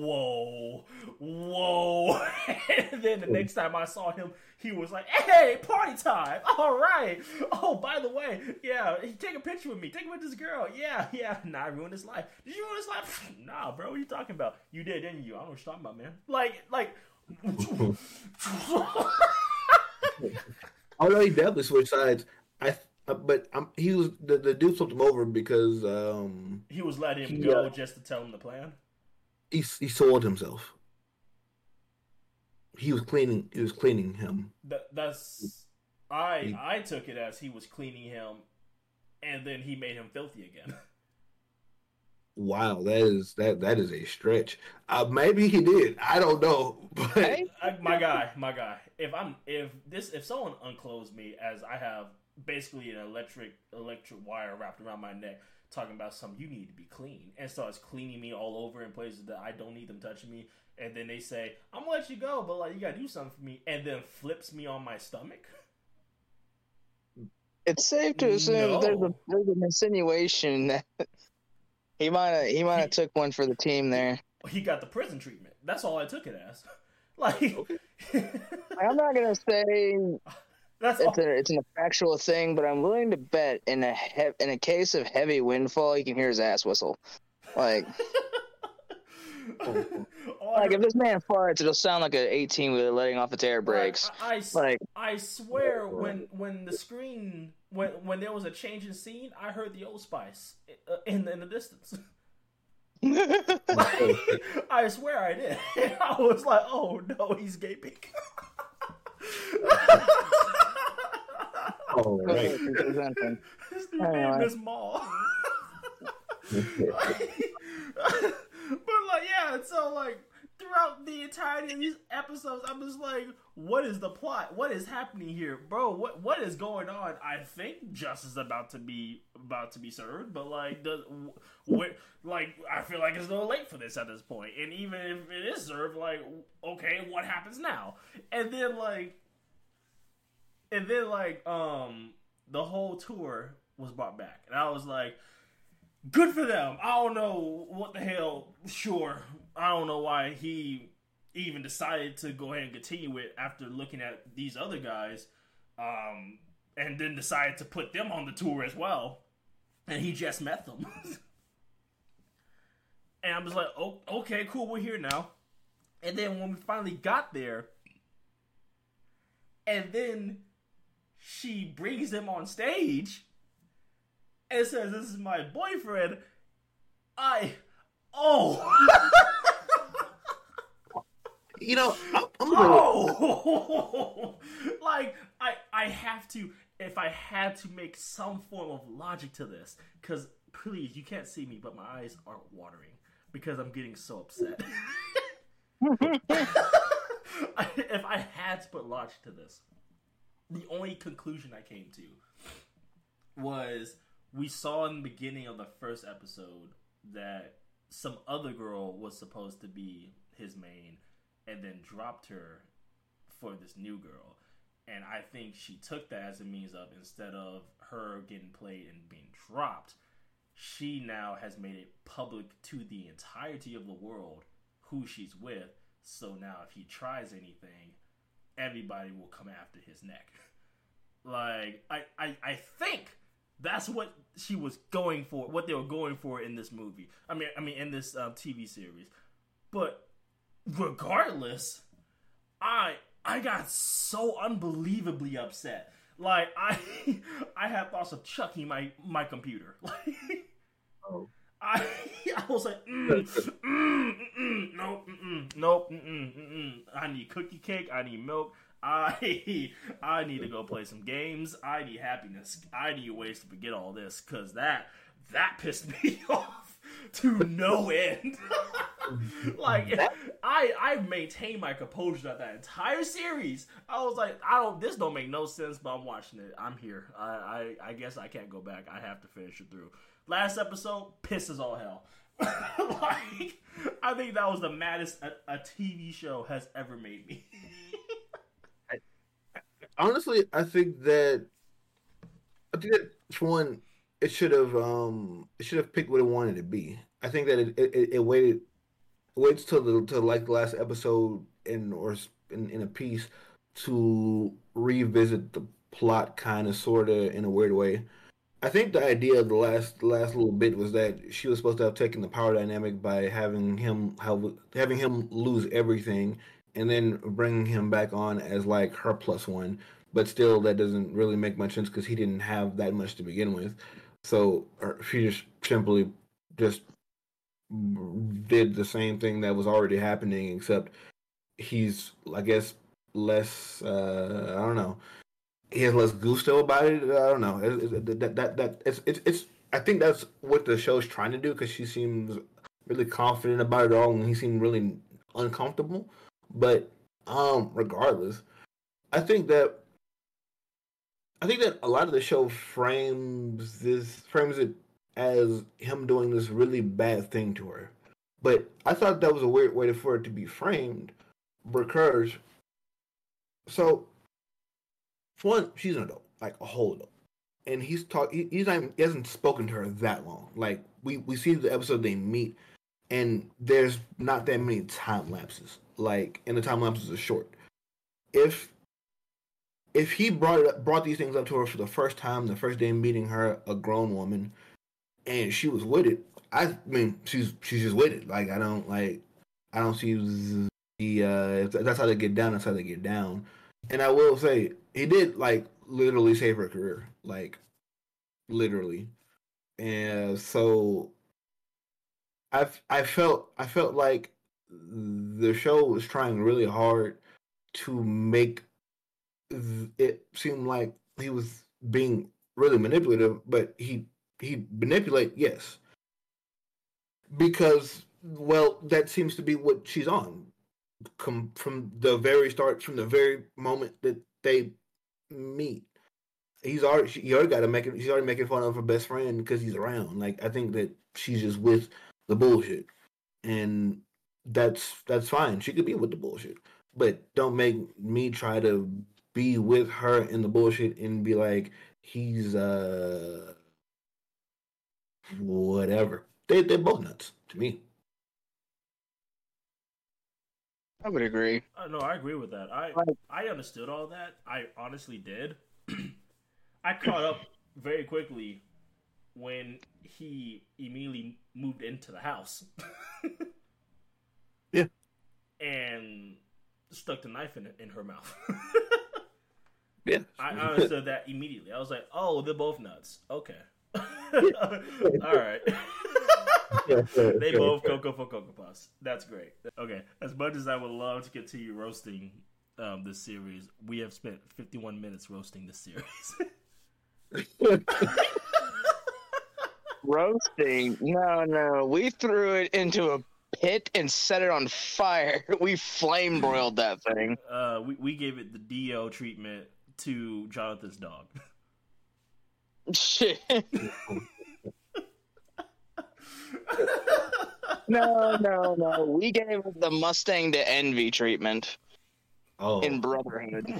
whoa, whoa! and then the next time I saw him, he was like, "Hey, party time! All right. Oh, by the way, yeah, take a picture with me. Take it with this girl. Yeah, yeah. Nah, I ruined his life. Did you ruin his life? Nah, bro. What are you talking about? You did, didn't you? I don't know what you're talking about, man. Like, like." Oh no, he definitely switched sides. I, uh, but um, he was the, the dude flipped him over because um he was letting him He, go uh, just to tell him the plan. he he soiled himself. He was cleaning. He was cleaning him. That, that's I He- I took it as he was cleaning him, and then he made him filthy again. Wow, that is that that is a stretch. Uh, maybe he did. I don't know, but Hey? I, my guy, my guy. If I'm if this if someone unclothes me as I have basically an electric electric wire wrapped around my neck, talking about some you need to be clean, and starts cleaning me all over in places that I don't need them touching me, and then they say I'm gonna let you go, but like you gotta do something for me, and then flips me on my stomach. It's safe to assume there's a there's an insinuation that he might have he might have took one for the team there. He got the prison treatment. That's all I took it as. Like, I'm not gonna say That's it's all. a it's an factual thing, but I'm willing to bet in a he- in a case of heavy windfall, you can hear his ass whistle. Like like if this man farts, it'll sound like an 18 wheeler letting off its air like, brakes. I, I s- Like I swear, when when the screen when when there was a change in scene, I heard the Old Spice uh, in in the distance. Like, I swear I did. I was like, oh no, he's gaping. Oh, right. His new Anyway. name is Maul. but like, yeah, so like throughout the entirety of these episodes, I'm just like, what is the plot? What is happening here, bro? What what is going on? I think justice is about to be about to be served, but like, does what? Like, I feel like it's a little late for this at this point. And even if it is served, like, okay, what happens now? And then like, and then like, um, the whole tour was brought back, and I was like good for them. I don't know what the hell. Sure, I don't know why he even decided to go ahead and continue it after looking at these other guys, um, and then decided to put them on the tour as well. And he just met them, and I was like, oh, okay, cool, we're here now. And then when we finally got there, and then she brings him on stage and says, "This is my boyfriend." I, oh, You know, I'm, I'm a little, oh, like I, I have to. If I had to make some form of logic to this, because please, you can't see me, but my eyes aren't watering because I'm getting so upset. If I had to put logic to this, the only conclusion I came to was we saw in the beginning of the first episode that some other girl was supposed to be his main and then dropped her for this new girl. And I think she took that as a means of instead of her getting played and being dropped, she now has made it public to the entirety of the world who she's with. So now if he tries anything, everybody will come after his neck. Like I, I, I think that's what she was going for, what they were going for in this movie. I mean, I mean in this um, TV series. But regardless, I I got so unbelievably upset. Like I I had thoughts of chucking my my computer. Like Oh. I I was like, mm, mm, mm, mm, nope, mm, mm, nope. I need cookie cake. I need milk. I I need to go play some games. I need happiness. I need ways to forget all this because that that pissed me off to no end. like I I maintained my composure throughout that entire series. I was like, I don't. This don't make no sense, but I'm watching it. I'm here. I I, I guess I can't go back. I have to finish it through. Last episode pisses all hell. like I think that was the maddest a, a TV show has ever made me. honestly, I think that I think that for one, it should have um it should have picked what it wanted to be. I think that it it, it waited waits till the like the last episode in or in, in a piece to revisit the plot kind of sort of in a weird way. I think the idea of the last last little bit was that she was supposed to have taken the power dynamic by having him have having him lose everything and then bringing him back on as like her plus one. But still, that doesn't really make much sense because he didn't have that much to begin with. So her- she just simply just did the same thing that was already happening, except he's, I guess, less. Uh, I don't know. He has less gusto about it. I don't know. It, it, that that that it's it's it's. I think that's what the show's trying to do because she seems really confident about it all, and he seemed really uncomfortable. But um, regardless, I think that I think that a lot of the show frames this frames it as him doing this really bad thing to her. But I thought that was a weird way for it to be framed because so one, she's an adult, like a whole adult. And he's talk he, he's not even, he hasn't spoken to her that long. Like we, we see the episode they meet and there's not that many time lapses. Like and the time lapses are short. If if he brought it up, brought these things up to her for the first time, the first day meeting her, a grown woman, and she was with it. I mean, she's she's just with it. Like I don't like, I don't see the uh, that's how they get down. That's how they get down. And I will say, he did like literally save her career, like literally. And so, I I felt I felt like the show was trying really hard to make it seem like he was being really manipulative, but he he manipulate yes because well that seems to be what she's on come from the very start from the very moment that they meet he's already he already got to make it he's already making fun of her best friend because he's around. Like i think that she's just with the bullshit. And that's that's fine. She could be with the bullshit. But don't make me try to be with her in the bullshit and be like he's uh whatever. They, they're both nuts to me I would agree. Uh, no, I agree with that. I I understood all that. I honestly did. I caught up very quickly when he immediately moved into the house. yeah. And stuck the knife in in her mouth. yeah. I understood that immediately. I was like, "Oh, they're both nuts." Okay. all right. they both Cocoa for Cocoa Puffs. That's great. Okay, as much as I would love to continue roasting um, this series, we have spent 51 minutes roasting this series. roasting? No, no. We threw it into a pit and set it on fire. We flame broiled that thing. Uh, we, we gave it the DO treatment to Jonathan's dog. Shit. no, no, no. We gave the Mustang the Envy treatment. Oh. In Brotherhood.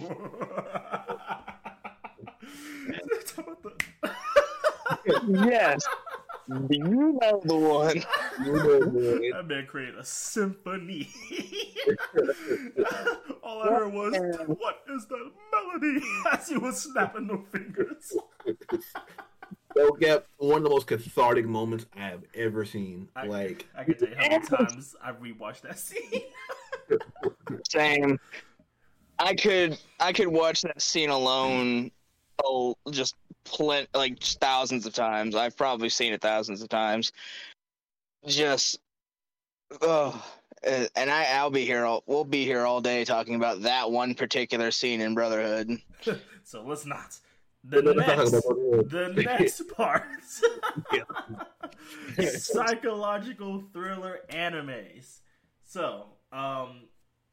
yes. You know the one. that man created a symphony. All I heard was, "What is that melody?" As he was snapping the fingers. They'll get one of the most cathartic moments I have ever seen. I, like I can tell you how many times I've rewatched that scene. Same. I could I could watch that scene alone, oh, just plenty like just thousands of times. I've probably seen it thousands of times. Just, oh, and I I'll be here. All, we'll be here all day talking about that one particular scene in Brotherhood. so let's not the next, the next part psychological thriller animes so um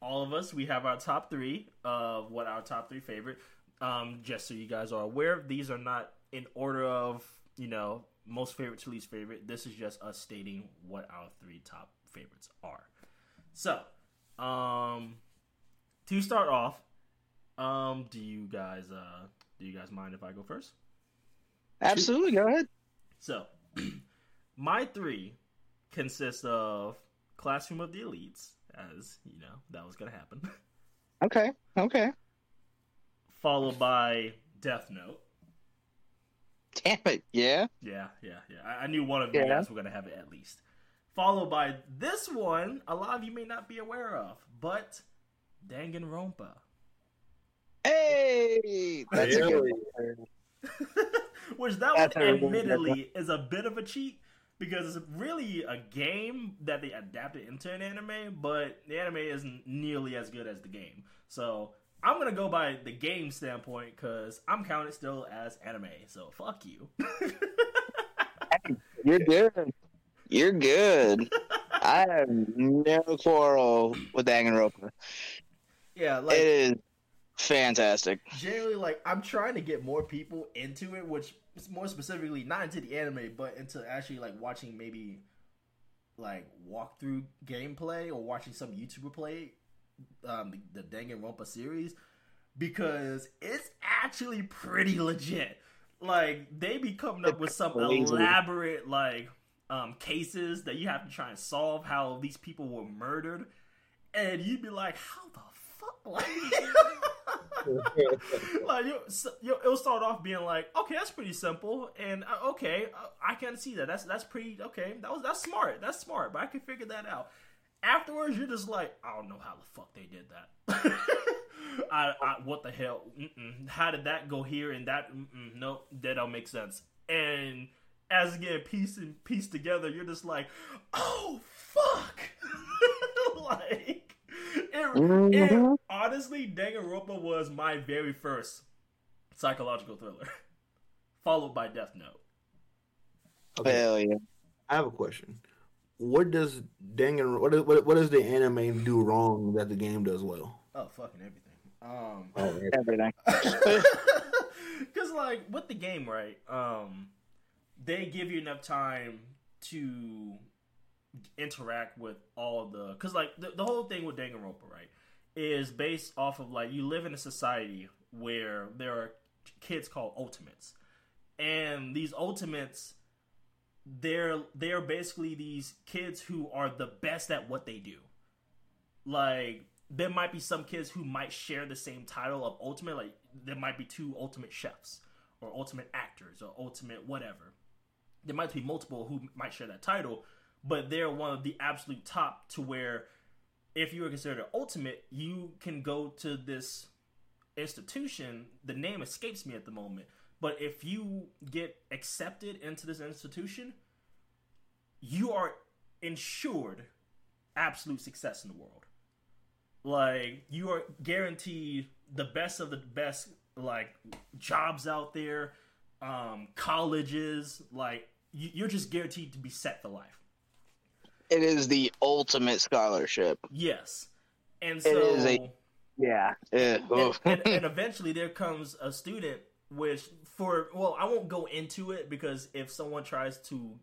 all of us we have our top three of what our top three favorite um just so you guys are aware these are not in order of you know most favorite to least favorite this is just us stating what our three top favorites are so um to start off um do you guys uh do you guys mind if I go first? Absolutely, go ahead. So, my three consist of Classroom of the Elites, as you know, that was going to happen. Okay, okay. Followed by Death Note. Damn it, yeah? Yeah, yeah, yeah. I, I knew one of you guys were going to have it at least. Followed by this one, a lot of you may not be aware of, but Danganronpa. Hey, that's a good one. Which that that's one, admittedly, is a bit of a cheat because it's really a game that they adapted into an anime, but the anime isn't nearly as good as the game. So I'm gonna go by the game standpoint because I'm counted still as anime. So fuck you. You're good. You're good. I have no quarrel with Danganronpa. Yeah, like it is fantastic. Generally, like I'm trying to get more people into it, which is more specifically not into the anime, but into actually like watching maybe like walkthrough gameplay or watching some YouTuber play um, the, the Danganronpa series because it's actually pretty legit. Like they be coming up with some elaborate like um, cases that you have to try and solve how these people were murdered, and you'd be like, how the fuck? Like, like you, so, you, it'll start off being like, okay, that's pretty simple, and uh, okay, uh, I can see that. That's that's pretty okay. That was that's smart. That's smart, but I can figure that out. Afterwards, you're just like, I don't know how the fuck they did that. I, I, what the hell? Mm-mm. How did that go here and that? Mm-mm. Nope, that don't make sense. And as again, piece and piece together, you're just like, oh fuck, like it, it, mm-hmm. honestly, Danganronpa was my very first psychological thriller, followed by Death Note. Okay, Hell yeah. I have a question. What does Dangan? What, is- what what does the anime do wrong that the game does well? Oh, fucking everything. Um, Oh. Everything. because like with the game, right? Um, they give you enough time to interact with all the because like the, the whole thing with Danganronpa, right, is based off of like you live in a society where there are kids called ultimates, and these ultimates. They're they're basically these kids who are the best at what they do. Like there might be some kids who might share the same title of ultimate like there might be two ultimate chefs or ultimate actors or ultimate whatever. There might be multiple who might share that title but they're one of the absolute top to where if you are considered an ultimate you can go to this institution. The name escapes me at the moment but if you get accepted into this institution you are ensured absolute success in the world. Like you are guaranteed the best of the best like jobs out there um colleges like you, you're just guaranteed to be set for life. It is the ultimate scholarship. yes. And so is a- Yeah. Eh, and, and, and eventually there comes a student which for well i won't go into it because if someone tries to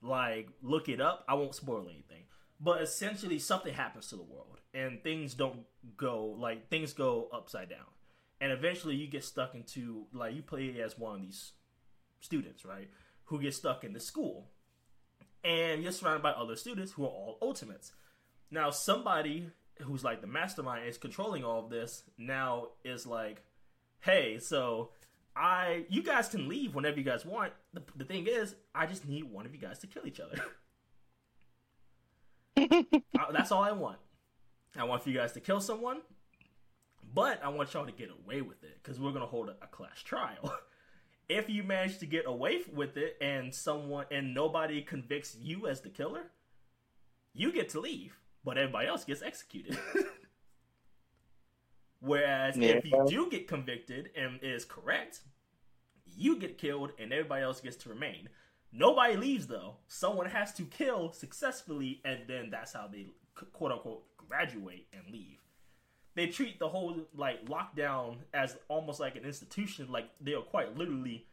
like look it up i won't spoil anything. But essentially something happens to the world and things don't go like things go upside down. And eventually you get stuck into like you play as one of these students right who get stuck in the school. And you're surrounded by other students who are all ultimates. Now somebody who's like the mastermind is controlling all of this now is like hey so i you guys can leave whenever you guys want. The, the thing is i just need one of you guys to kill each other. Uh, that's all i want. I want for you guys to kill someone but i want y'all to get away with it because we're to hold a, a class trial. If you manage to get away with it and someone and nobody convicts you as the killer you get to leave but everybody else gets executed whereas if you do get convicted and is correct you get killed and everybody else gets to remain. Nobody leaves though. Someone has to kill successfully and then that's how they quote unquote graduate and leave. They treat the whole like lockdown as almost like an institution. Like they are quite literally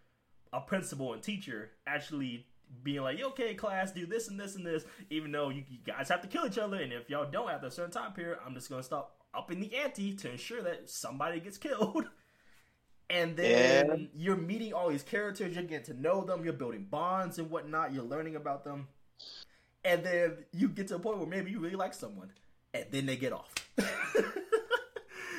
a principal and teacher actually being like okay class do this and this and this. Even though you, you guys have to kill each other and if y'all don't after a certain time period i'm just gonna stop upping the ante to ensure that somebody gets killed and then Yeah. you're meeting all these characters you're getting to know them you're building bonds and whatnot you're learning about them and then you get to a point where maybe you really like someone and then they get off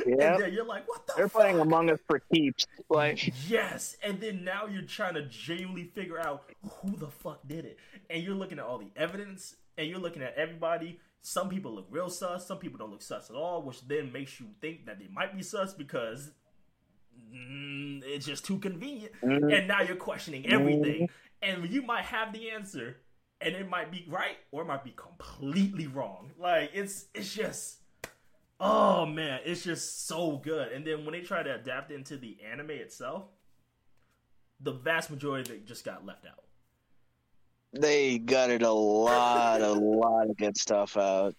Yeah. and then you're like what the They're fuck? playing Among Us for keeps. Like, Yes, and then now you're trying to genuinely figure out who the fuck did it, and you're looking at all the evidence, and you're looking at everybody. Some people look real sus, some people don't look sus at all, which then makes you think that they might be sus because mm, it's just too convenient. mm, And now you're questioning everything, and you might have the answer, and it might be right or it might be completely wrong. Like it's it's just. Oh man, it's just so good. And then when they try to adapt it into the anime itself, the vast majority of it just got left out. They gutted a lot, a lot of good stuff out.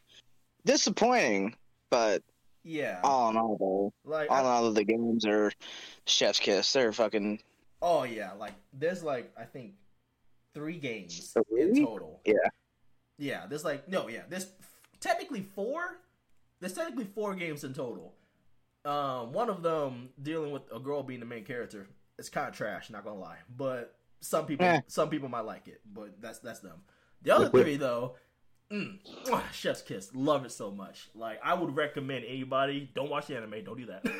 Disappointing, but Yeah. all in all, though, like all in all, the games are chef's kiss. They're fucking oh yeah, like there's like I think three games Three? in total. Yeah. Yeah, there's like no, yeah, there's technically four. There's technically four games in total. Um, one of them dealing with a girl being the main character. It's kind of trash, not gonna lie. But some people, Eh. some people might like it. But that's that's them. The other three though, mm, Chef's Kiss, love it so much. Like I would recommend anybody don't watch the anime. Don't do that.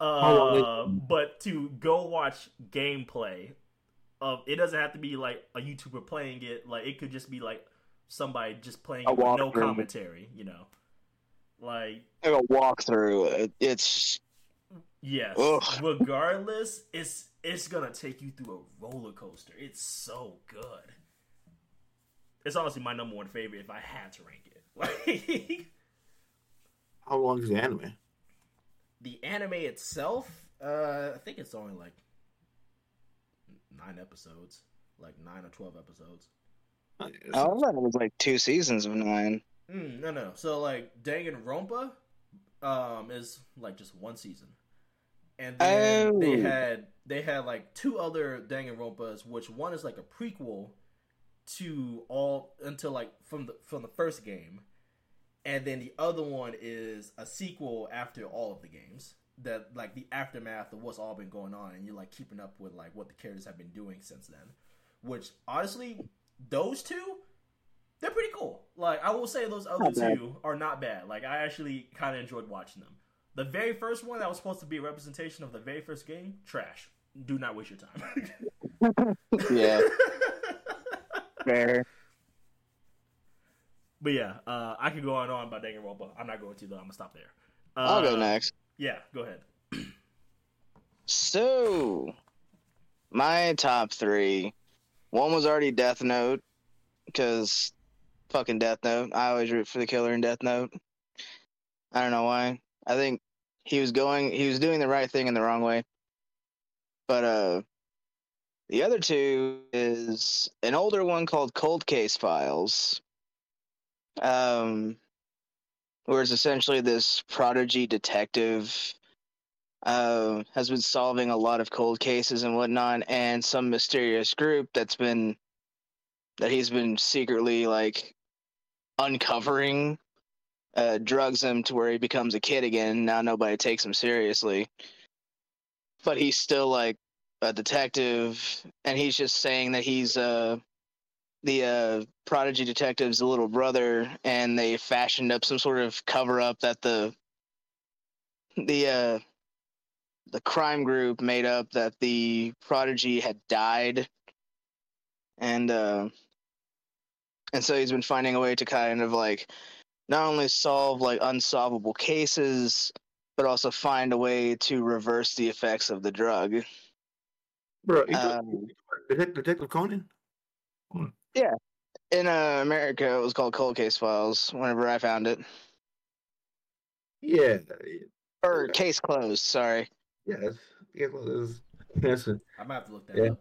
Uh, but to go watch gameplay of it doesn't have to be like a YouTuber playing it. Like it could just be like somebody just playing it with no commentary. You know, like a walkthrough. It, it's yes. Ugh. Regardless, it's it's gonna take you through a roller coaster. It's so good. It's honestly my number one favorite if I had to rank it. Like How long is the anime? the anime itself, uh, I think it's only like nine episodes, like nine or twelve episodes. Oh, yeah, I thought it was like two seasons of nine. Mm, no, no. So like Danganronpa, um, is like just one season, and then they Oh. had they had like two other Danganronpas, which one is like a prequel to all until like from the from the first game, and then the other one is a sequel after all of the games that like the aftermath of what's all been going on, and you're like keeping up with like what the characters have been doing since then. Which honestly, those two they're pretty cool. Like I will say, those other two are not bad. Like I actually kind of enjoyed watching them. The very first one that was supposed to be a representation of the very first game, trash. Do not waste your time. Yeah, fair. but yeah, uh, I could go on and on about Danganronpa. I'm not going to though. I'm gonna stop there. Uh, I'll go next. Yeah, go ahead. So, my top three. One was already Death Note, because fucking Death Note. I always root for the killer in Death Note. I don't know why. I think he was going, he was doing the right thing in the wrong way. But uh, the other two is an older one called Cold Case Files. Um, where it's essentially this prodigy detective uh, has been solving a lot of cold cases and whatnot, and some mysterious group that's been that he's been secretly like uncovering uh, drugs him to where he becomes a kid again. Now nobody takes him seriously, but he's still like a detective, and he's just saying that he's uh the uh, prodigy detective's little brother, and they fashioned up some sort of cover up that the the uh the crime group made up that the prodigy had died and uh and so he's been finding a way to kind of like not only solve like unsolvable cases but also find a way to reverse the effects of the drug. Bro, um, Detective, Detective Yeah, in uh, america it was called cold case files whenever i found it. Yeah, or case closed sorry. Yeah, it's, yeah, well, it's, it's a- I might have to look that Yeah. up.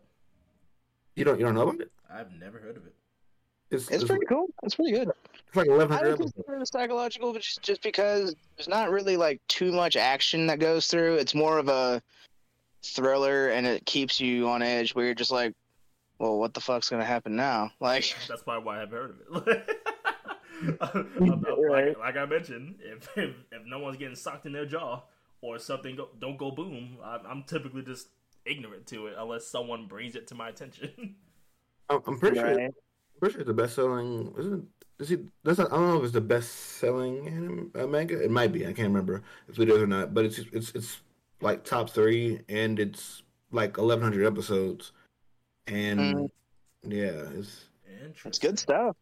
you don't you don't know about it? I've never heard of it. It's, it's pretty cool. It's pretty good It's like eleven I hundred would episodes. consider it psychological, but just, just because there's not really like too much action that goes through. It's more of a thriller, and it keeps you on edge. Where you're just like, "Well, what the fuck's gonna happen now?" Like, That's probably why I haven't heard of it. I'm- I'm- Right. like, like I mentioned, if, if if no one's getting socked in their jaw or something go, don't go boom, I'm, I'm typically just ignorant to it unless someone brings it to my attention. I'm, I'm pretty sure. Right. Pretty sure it's the best selling. Isn't it? Is it? That's not, I don't know if it's the best selling anime uh, manga. It might be. I can't remember if it is or not. But it's it's it's like top three, and it's like eleven hundred episodes, and Mm. yeah, it's it's good stuff.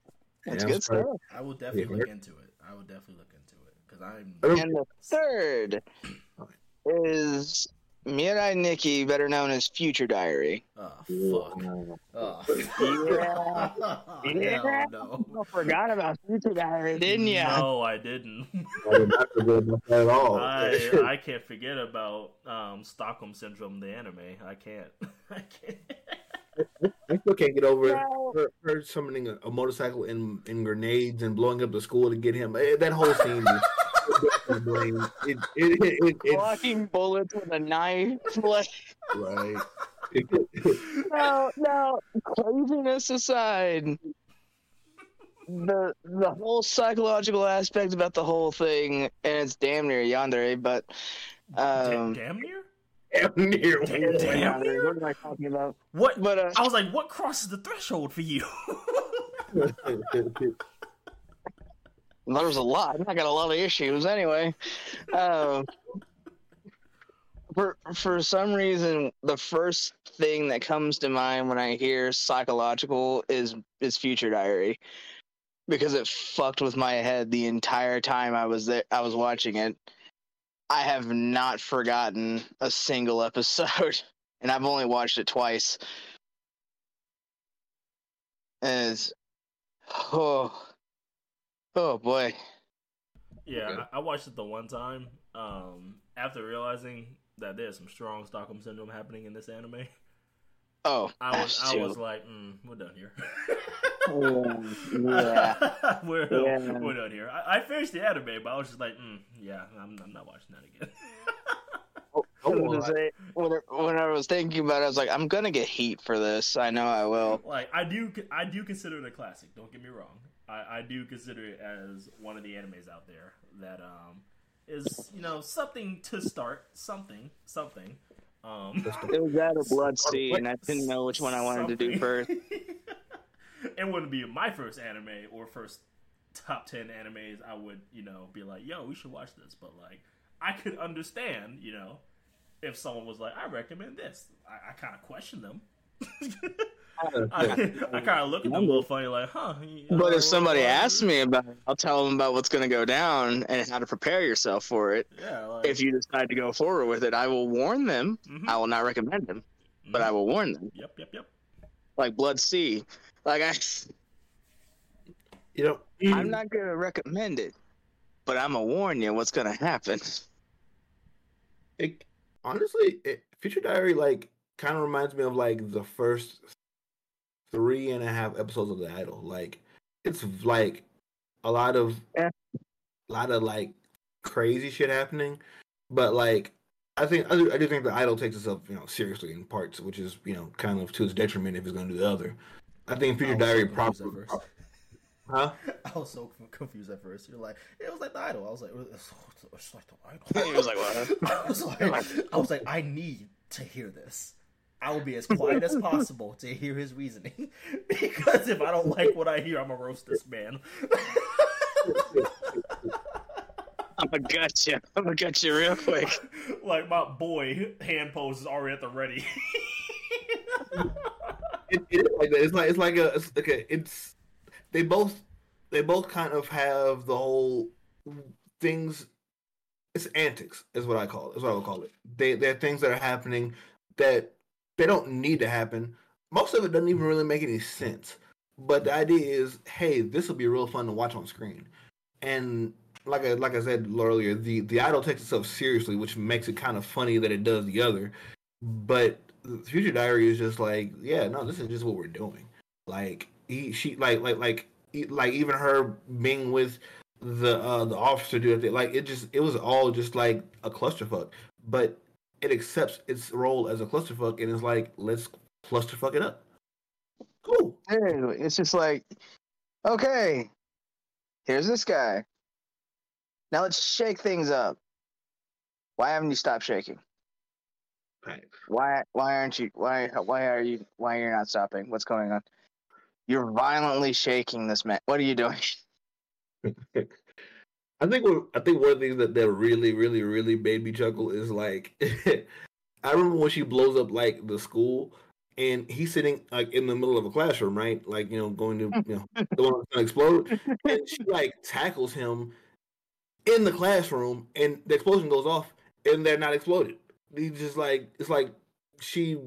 It's Yeah, good stuff. I will definitely Yeah. look into it. I will definitely look into it because I'm. And the third is Mirai Nikki, better known as Future Diary. Oh fuck. Oh. Yeah. Hell no. I forgot about Future Diary, didn't you? No, I didn't. I did not forget about that at all. I I can't forget about um, Stockholm Syndrome, the anime. I can't. I can't. I still can't get over No. her, her summoning a, a motorcycle and, and grenades and blowing up the school to get him. Eh, That whole scene. is- it, it, it, it, it's Blocking bullets with a knife. Like, right. no, no. Craziness aside, the the whole psychological aspect about the whole thing, and it's damn near yandere, but um, damn near. Damn near. Damn, damn near. what am I talking about? What? But uh, I was like, what crosses the threshold for you? there's a lot. I got a lot of issues anyway. Um, For for some reason, the first thing that comes to mind when I hear psychological is is Future Diary, because it fucked with my head the entire time I was there. I was watching it. I have not forgotten a single episode, and I've only watched it twice. And it's, oh, oh boy. Yeah, Okay. I, I watched it the one time. Um, after realizing that there's some strong Stockholm syndrome happening in this anime, Oh, I was I was like, mm, we're done here. yeah. we're Yeah. we're done here. I, I finished the anime, but I was just like, mm, yeah, I'm, I'm not watching that again. I was say, when, when I was thinking about it, I was like, I'm gonna get heat for this. I know I will. like I do I do consider it a classic. Don't get me wrong. I, I do consider it as one of the animes out there that um is you know something to start something something. Um, It was out of Blood-C, and I didn't know which one I wanted to do first. it wouldn't be my first anime or first top 10 animes. I would you know be like yo we should watch this. But like i could understand you know if someone was like i recommend this. I, I kind of question them I, I kind of look at them a little funny like huh But if somebody uh, asks me about it, I'll tell them about what's going to go down and how to prepare yourself for it. yeah like, If you decide to go forward with it, I will warn them. mhm, I will not recommend them, but mhm. I will warn them. yep yep yep Like Blood-C, like I, You know, I'm not going to recommend it, but I'm gonna warn you what's going to happen. it, honestly, it, Future Diary like kind of reminds me of like the first three and a half episodes of The Idol. Like, it's like a lot of, Yeah. a lot of like crazy shit happening, but like. I think I do, I do think the idol takes itself, you know, seriously in parts, which is, you know, kind of to its detriment if it's going to do the other. I think Future I Diary so confused proper, at first. huh? I was so confused at first. You're like, it was like the idol. I was like, it's, it's like the idol. He was like, "What?" I was like, I was like, I need to hear this. I will be as quiet as possible to hear his reasoning, because if I don't like what I hear, I'm gonna roast this man. I'm gonna gut you. I'm gonna gut you real quick. like my boy hand pose is already at the ready. it, it is like that. It's like it's like a it's like a it's they both they both kind of have the whole things. It's antics, is what I call it. Is what I would call it. They they're things that are happening that they don't need to happen. Most of it doesn't even really make any sense. But the idea is, hey, this will be real fun to watch on screen. And like I like I said earlier, the the idol takes itself seriously, which makes it kind of funny that it does the other. But Future Diary is just like, yeah, no, this is just what we're doing. Like he, she, like, like, like, like even her being with the uh the officer dude, like it just, it was all just like a clusterfuck. But it accepts its role as a clusterfuck and is like, let's clusterfuck it up. Cool. Dude, it's just like, okay, here's this guy. Now let's shake things up. Why haven't you stopped shaking? Right. Why why aren't you why why are you why you're not stopping? What's going on? You're violently shaking this man. What are you doing? I think what, I think one of the things that, that really, really, really made me chuckle is like I remember when she blows up like the school and he's sitting like in the middle of a classroom, right? Like, you know, going to you know the one that's gonna explode. And she like tackles him in the classroom and the explosion goes off and they're not exploded. He's just like it's like she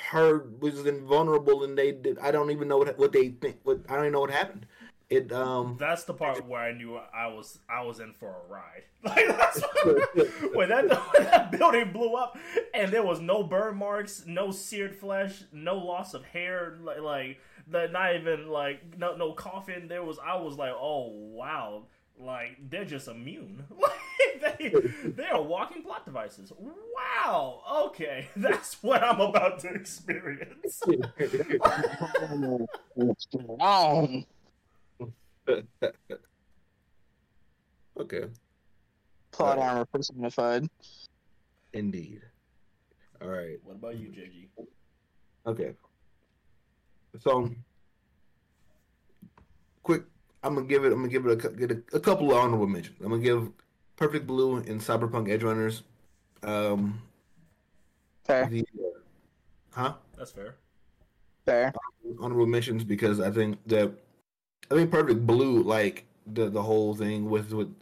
her was invulnerable and they did I don't even know what what they think what I don't even know what happened. It um That's the part where I knew I was I was in for a ride. Like that's when that when that building blew up and there was no burn marks, no seared flesh, no loss of hair, like, like the not even like no no coffin. There was I was like, oh wow, like they're just immune. Like they they are walking plot devices. Wow. Okay, that's what I'm about to experience. Oh, okay. plot Right. armor personified. Indeed. All right. What about you, JG? Okay. So, quick. I'm gonna give it. I'm gonna give it a, get a, a couple of honorable mentions. I'm gonna give Perfect Blue and Cyberpunk Edgerunners. Um, Fair, the huh That's fair. fair. honorable mentions because I think that I think Perfect Blue, like the the whole thing with with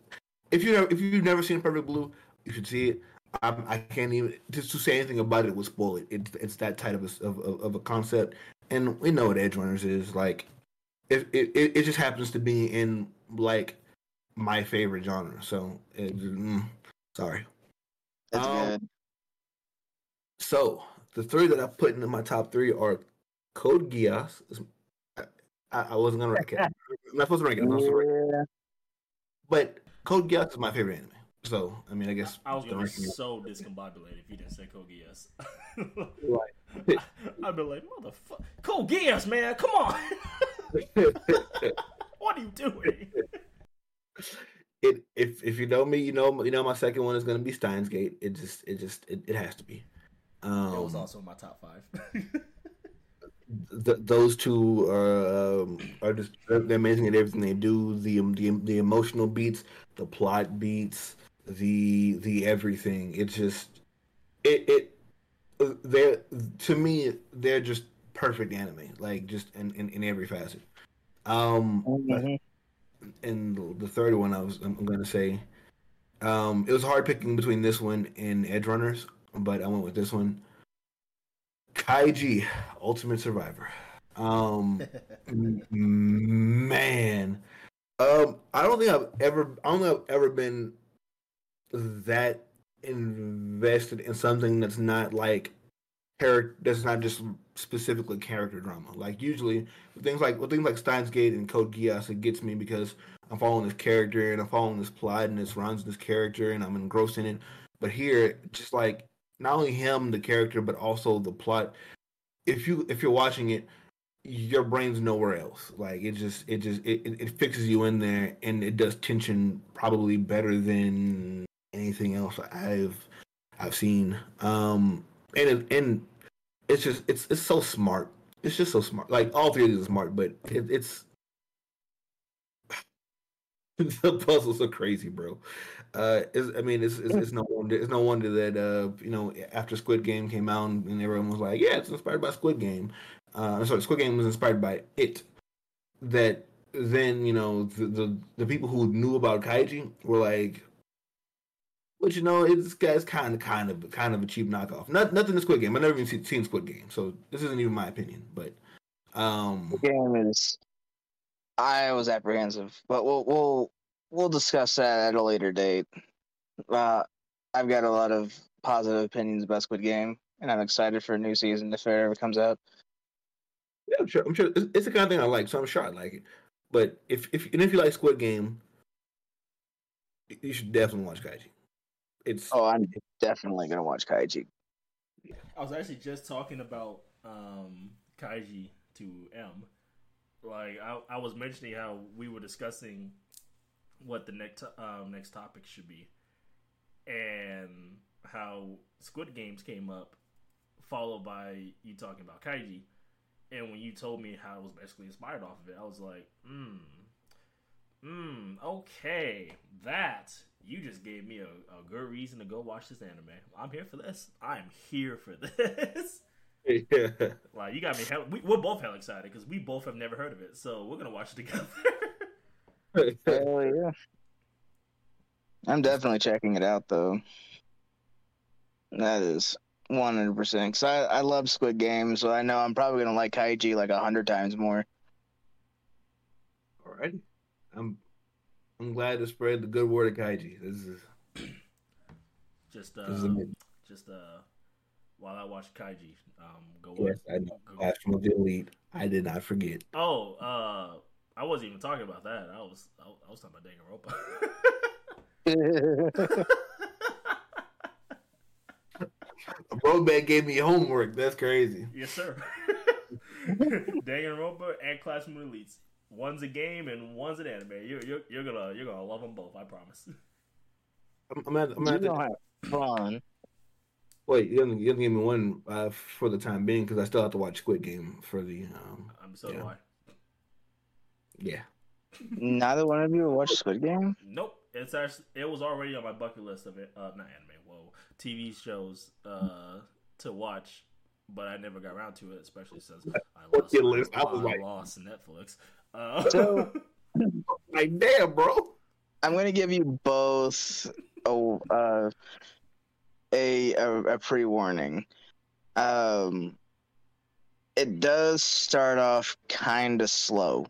if you if you've never seen Perfect Blue, you should see it. I, I can't even just to say anything about it would spoil it. It's it's that type of a, of, of a concept, and we know what Edgerunners is like. It it it it just happens to be in like my favorite genre. So it, mm, sorry. That's Um, good. So the three that I put into my top three are Code Geass. I, I wasn't gonna rank it. I'm not supposed to rank it. I'm not supposed to rank it. Yeah. But Code Geass is my favorite anime. So I mean, I guess I was the gonna be ranking is- so discombobulated if you didn't say Code Geass. Right. I'd be like, motherfucker, Code Geass, man, come on! what are you doing? it if if you know me, you know you know my second one is gonna be Steins Gate. It just it just it, it has to be. Um, It was also in my top five. Th- those two are um, are just they're amazing at everything they do. The the the emotional beats, the plot beats, the the everything. It's just it it they're to me they're just perfect anime. Like just in in, in every facet. Um, Mhm. and the third one I was I'm gonna say, um, it was hard picking between this one and Edgerunners, but I went with this one. Kaiji, Ultimate Survivor. Um, man, um, I don't think I've ever, I don't think I've ever been that invested in something that's not like character, that's not just specifically character drama. Like usually things like with things like Steins Gate and Code Geass, it gets me because I'm following this character and I'm following this plot and this runs this character and I'm engrossed in it. But here, just like not only him, the character, but also the plot. If you if you're watching it, your brain's nowhere else. Like it just it just it, it, fixes you in there and it does tension probably better than anything else I've I've seen. Um and it, and it's just it's it's so smart. It's just so smart. Like all three of these are smart, but it, it's the puzzles are crazy, bro. Uh, I mean, it's, it's it's no wonder it's no wonder that uh you know after Squid Game came out and everyone was like, yeah, it's inspired by Squid Game. Uh, sorry, Squid Game was inspired by it. That then you know the the, the people who knew about Kaiji were like, but you know, it's kind of kind of kind of a cheap knockoff. Not nothing to Squid Game. I've never even seen, seen Squid Game, so this isn't even my opinion. But um, The game is. I was apprehensive, but we'll we'll we'll discuss that at a later date. Uh, I've got a lot of positive opinions about Squid Game, and I'm excited for a new season if it ever comes out. yeah, I'm sure. I'm sure it's, it's the kind of thing I like, so I'm sure I like it. But if if and if you like Squid Game, you should definitely watch Kaiji. It's Oh, I'm definitely gonna watch Kaiji. I was actually just talking about um, Kaiji to M. Like I, I was mentioning how we were discussing what the next um, next topic should be, and how Squid Games came up, followed by you talking about Kaiji. And when you told me how it was basically inspired off of it, I was like, hmm, hmm, okay, that you just gave me a, a good reason to go watch this anime. I'm here for this. I'm here for this. yeah. like you got me. Hell, we, we're both hell excited because we both have never heard of it, so we're gonna watch it together. Hell yeah! I'm definitely checking it out though. That is 100 percent. Cause I I love Squid Game, so I know I'm probably gonna like Kaiji like a hundred times more. Alrighty, I'm I'm glad to spread the good word of Kaiji. This is just this uh, is just uh, while I watch Kaiji, um, go Yes, watch. I know. go- Classroom of the Elite. I did not forget. Oh, uh, I wasn't even talking about that. I was I, I was talking about Danganronpa. Roadman gave me homework. That's crazy. yes, sir. Danganronpa and Classroom Elites. One's a game and one's an anime. You're, you're, you're gonna you're gonna love them both. I promise. I'm, I'm at. I'm you at the, gonna have fun. wait. You didn't, you didn't give me one uh, for the time being because I still have to watch Squid Game for the. Um, Um, so do Yeah. I. yeah. Neither one of you watched Squid Game. Nope. It's actually it was already on my bucket list of it. Uh, not anime. Whoa, TV shows. Uh, to watch, but I never got around to it, especially since I lost, your list? I I was like- lost Netflix. Uh, So- Like, damn, bro. I'm gonna give you both a uh, a, a, a pre warning. Um, it does start off kind of slow,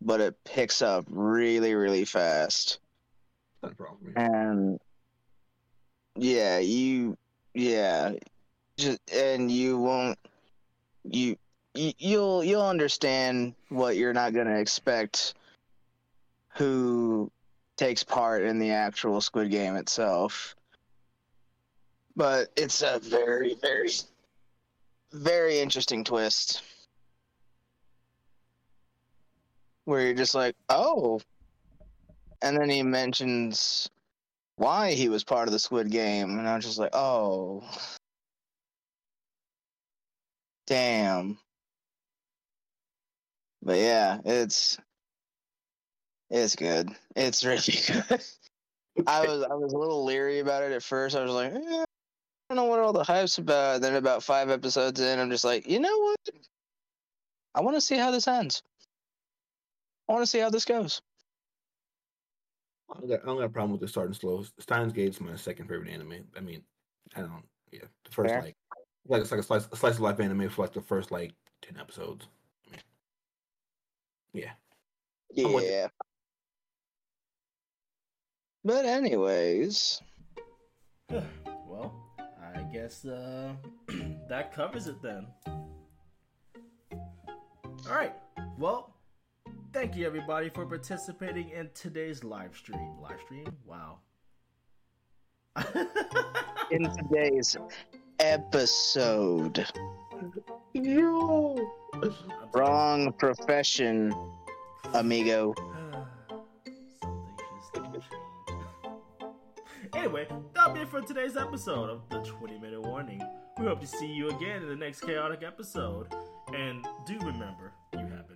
but it picks up really really fast. Not a problem. and yeah you yeah just and you won't you, you you'll you'll understand what you're not going to expect who takes part in the actual squid game itself but it's a very very very interesting twist where you're just like oh and then he mentions why he was part of the Squid Game, and I was just like, oh, damn. But yeah, it's it's good. It's really good. I was I was a little leery about it at first. I was like, eh, I don't know what all the hype's about. then about five episodes in, I'm just like, you know what? I want to see how this ends. I want to see how this goes. I don't, got, I don't got a problem with the starting slow. Steins Gate's my second favorite anime. I mean, I don't. Yeah, the first Fair. like, like it's like a slice, a slice of life anime for like the first like ten episodes. I mean, yeah, I'm with it. Yeah. But anyways, well, I guess uh, that covers it then. All right. Well, thank you everybody for participating in today's live stream. Live stream? Wow. in today's episode, yo, wrong profession, amigo. Something should still change. anyway, that'll be it for today's episode of the 20 Minute Warning. We hope to see you again in the next chaotic episode. And do remember, you have been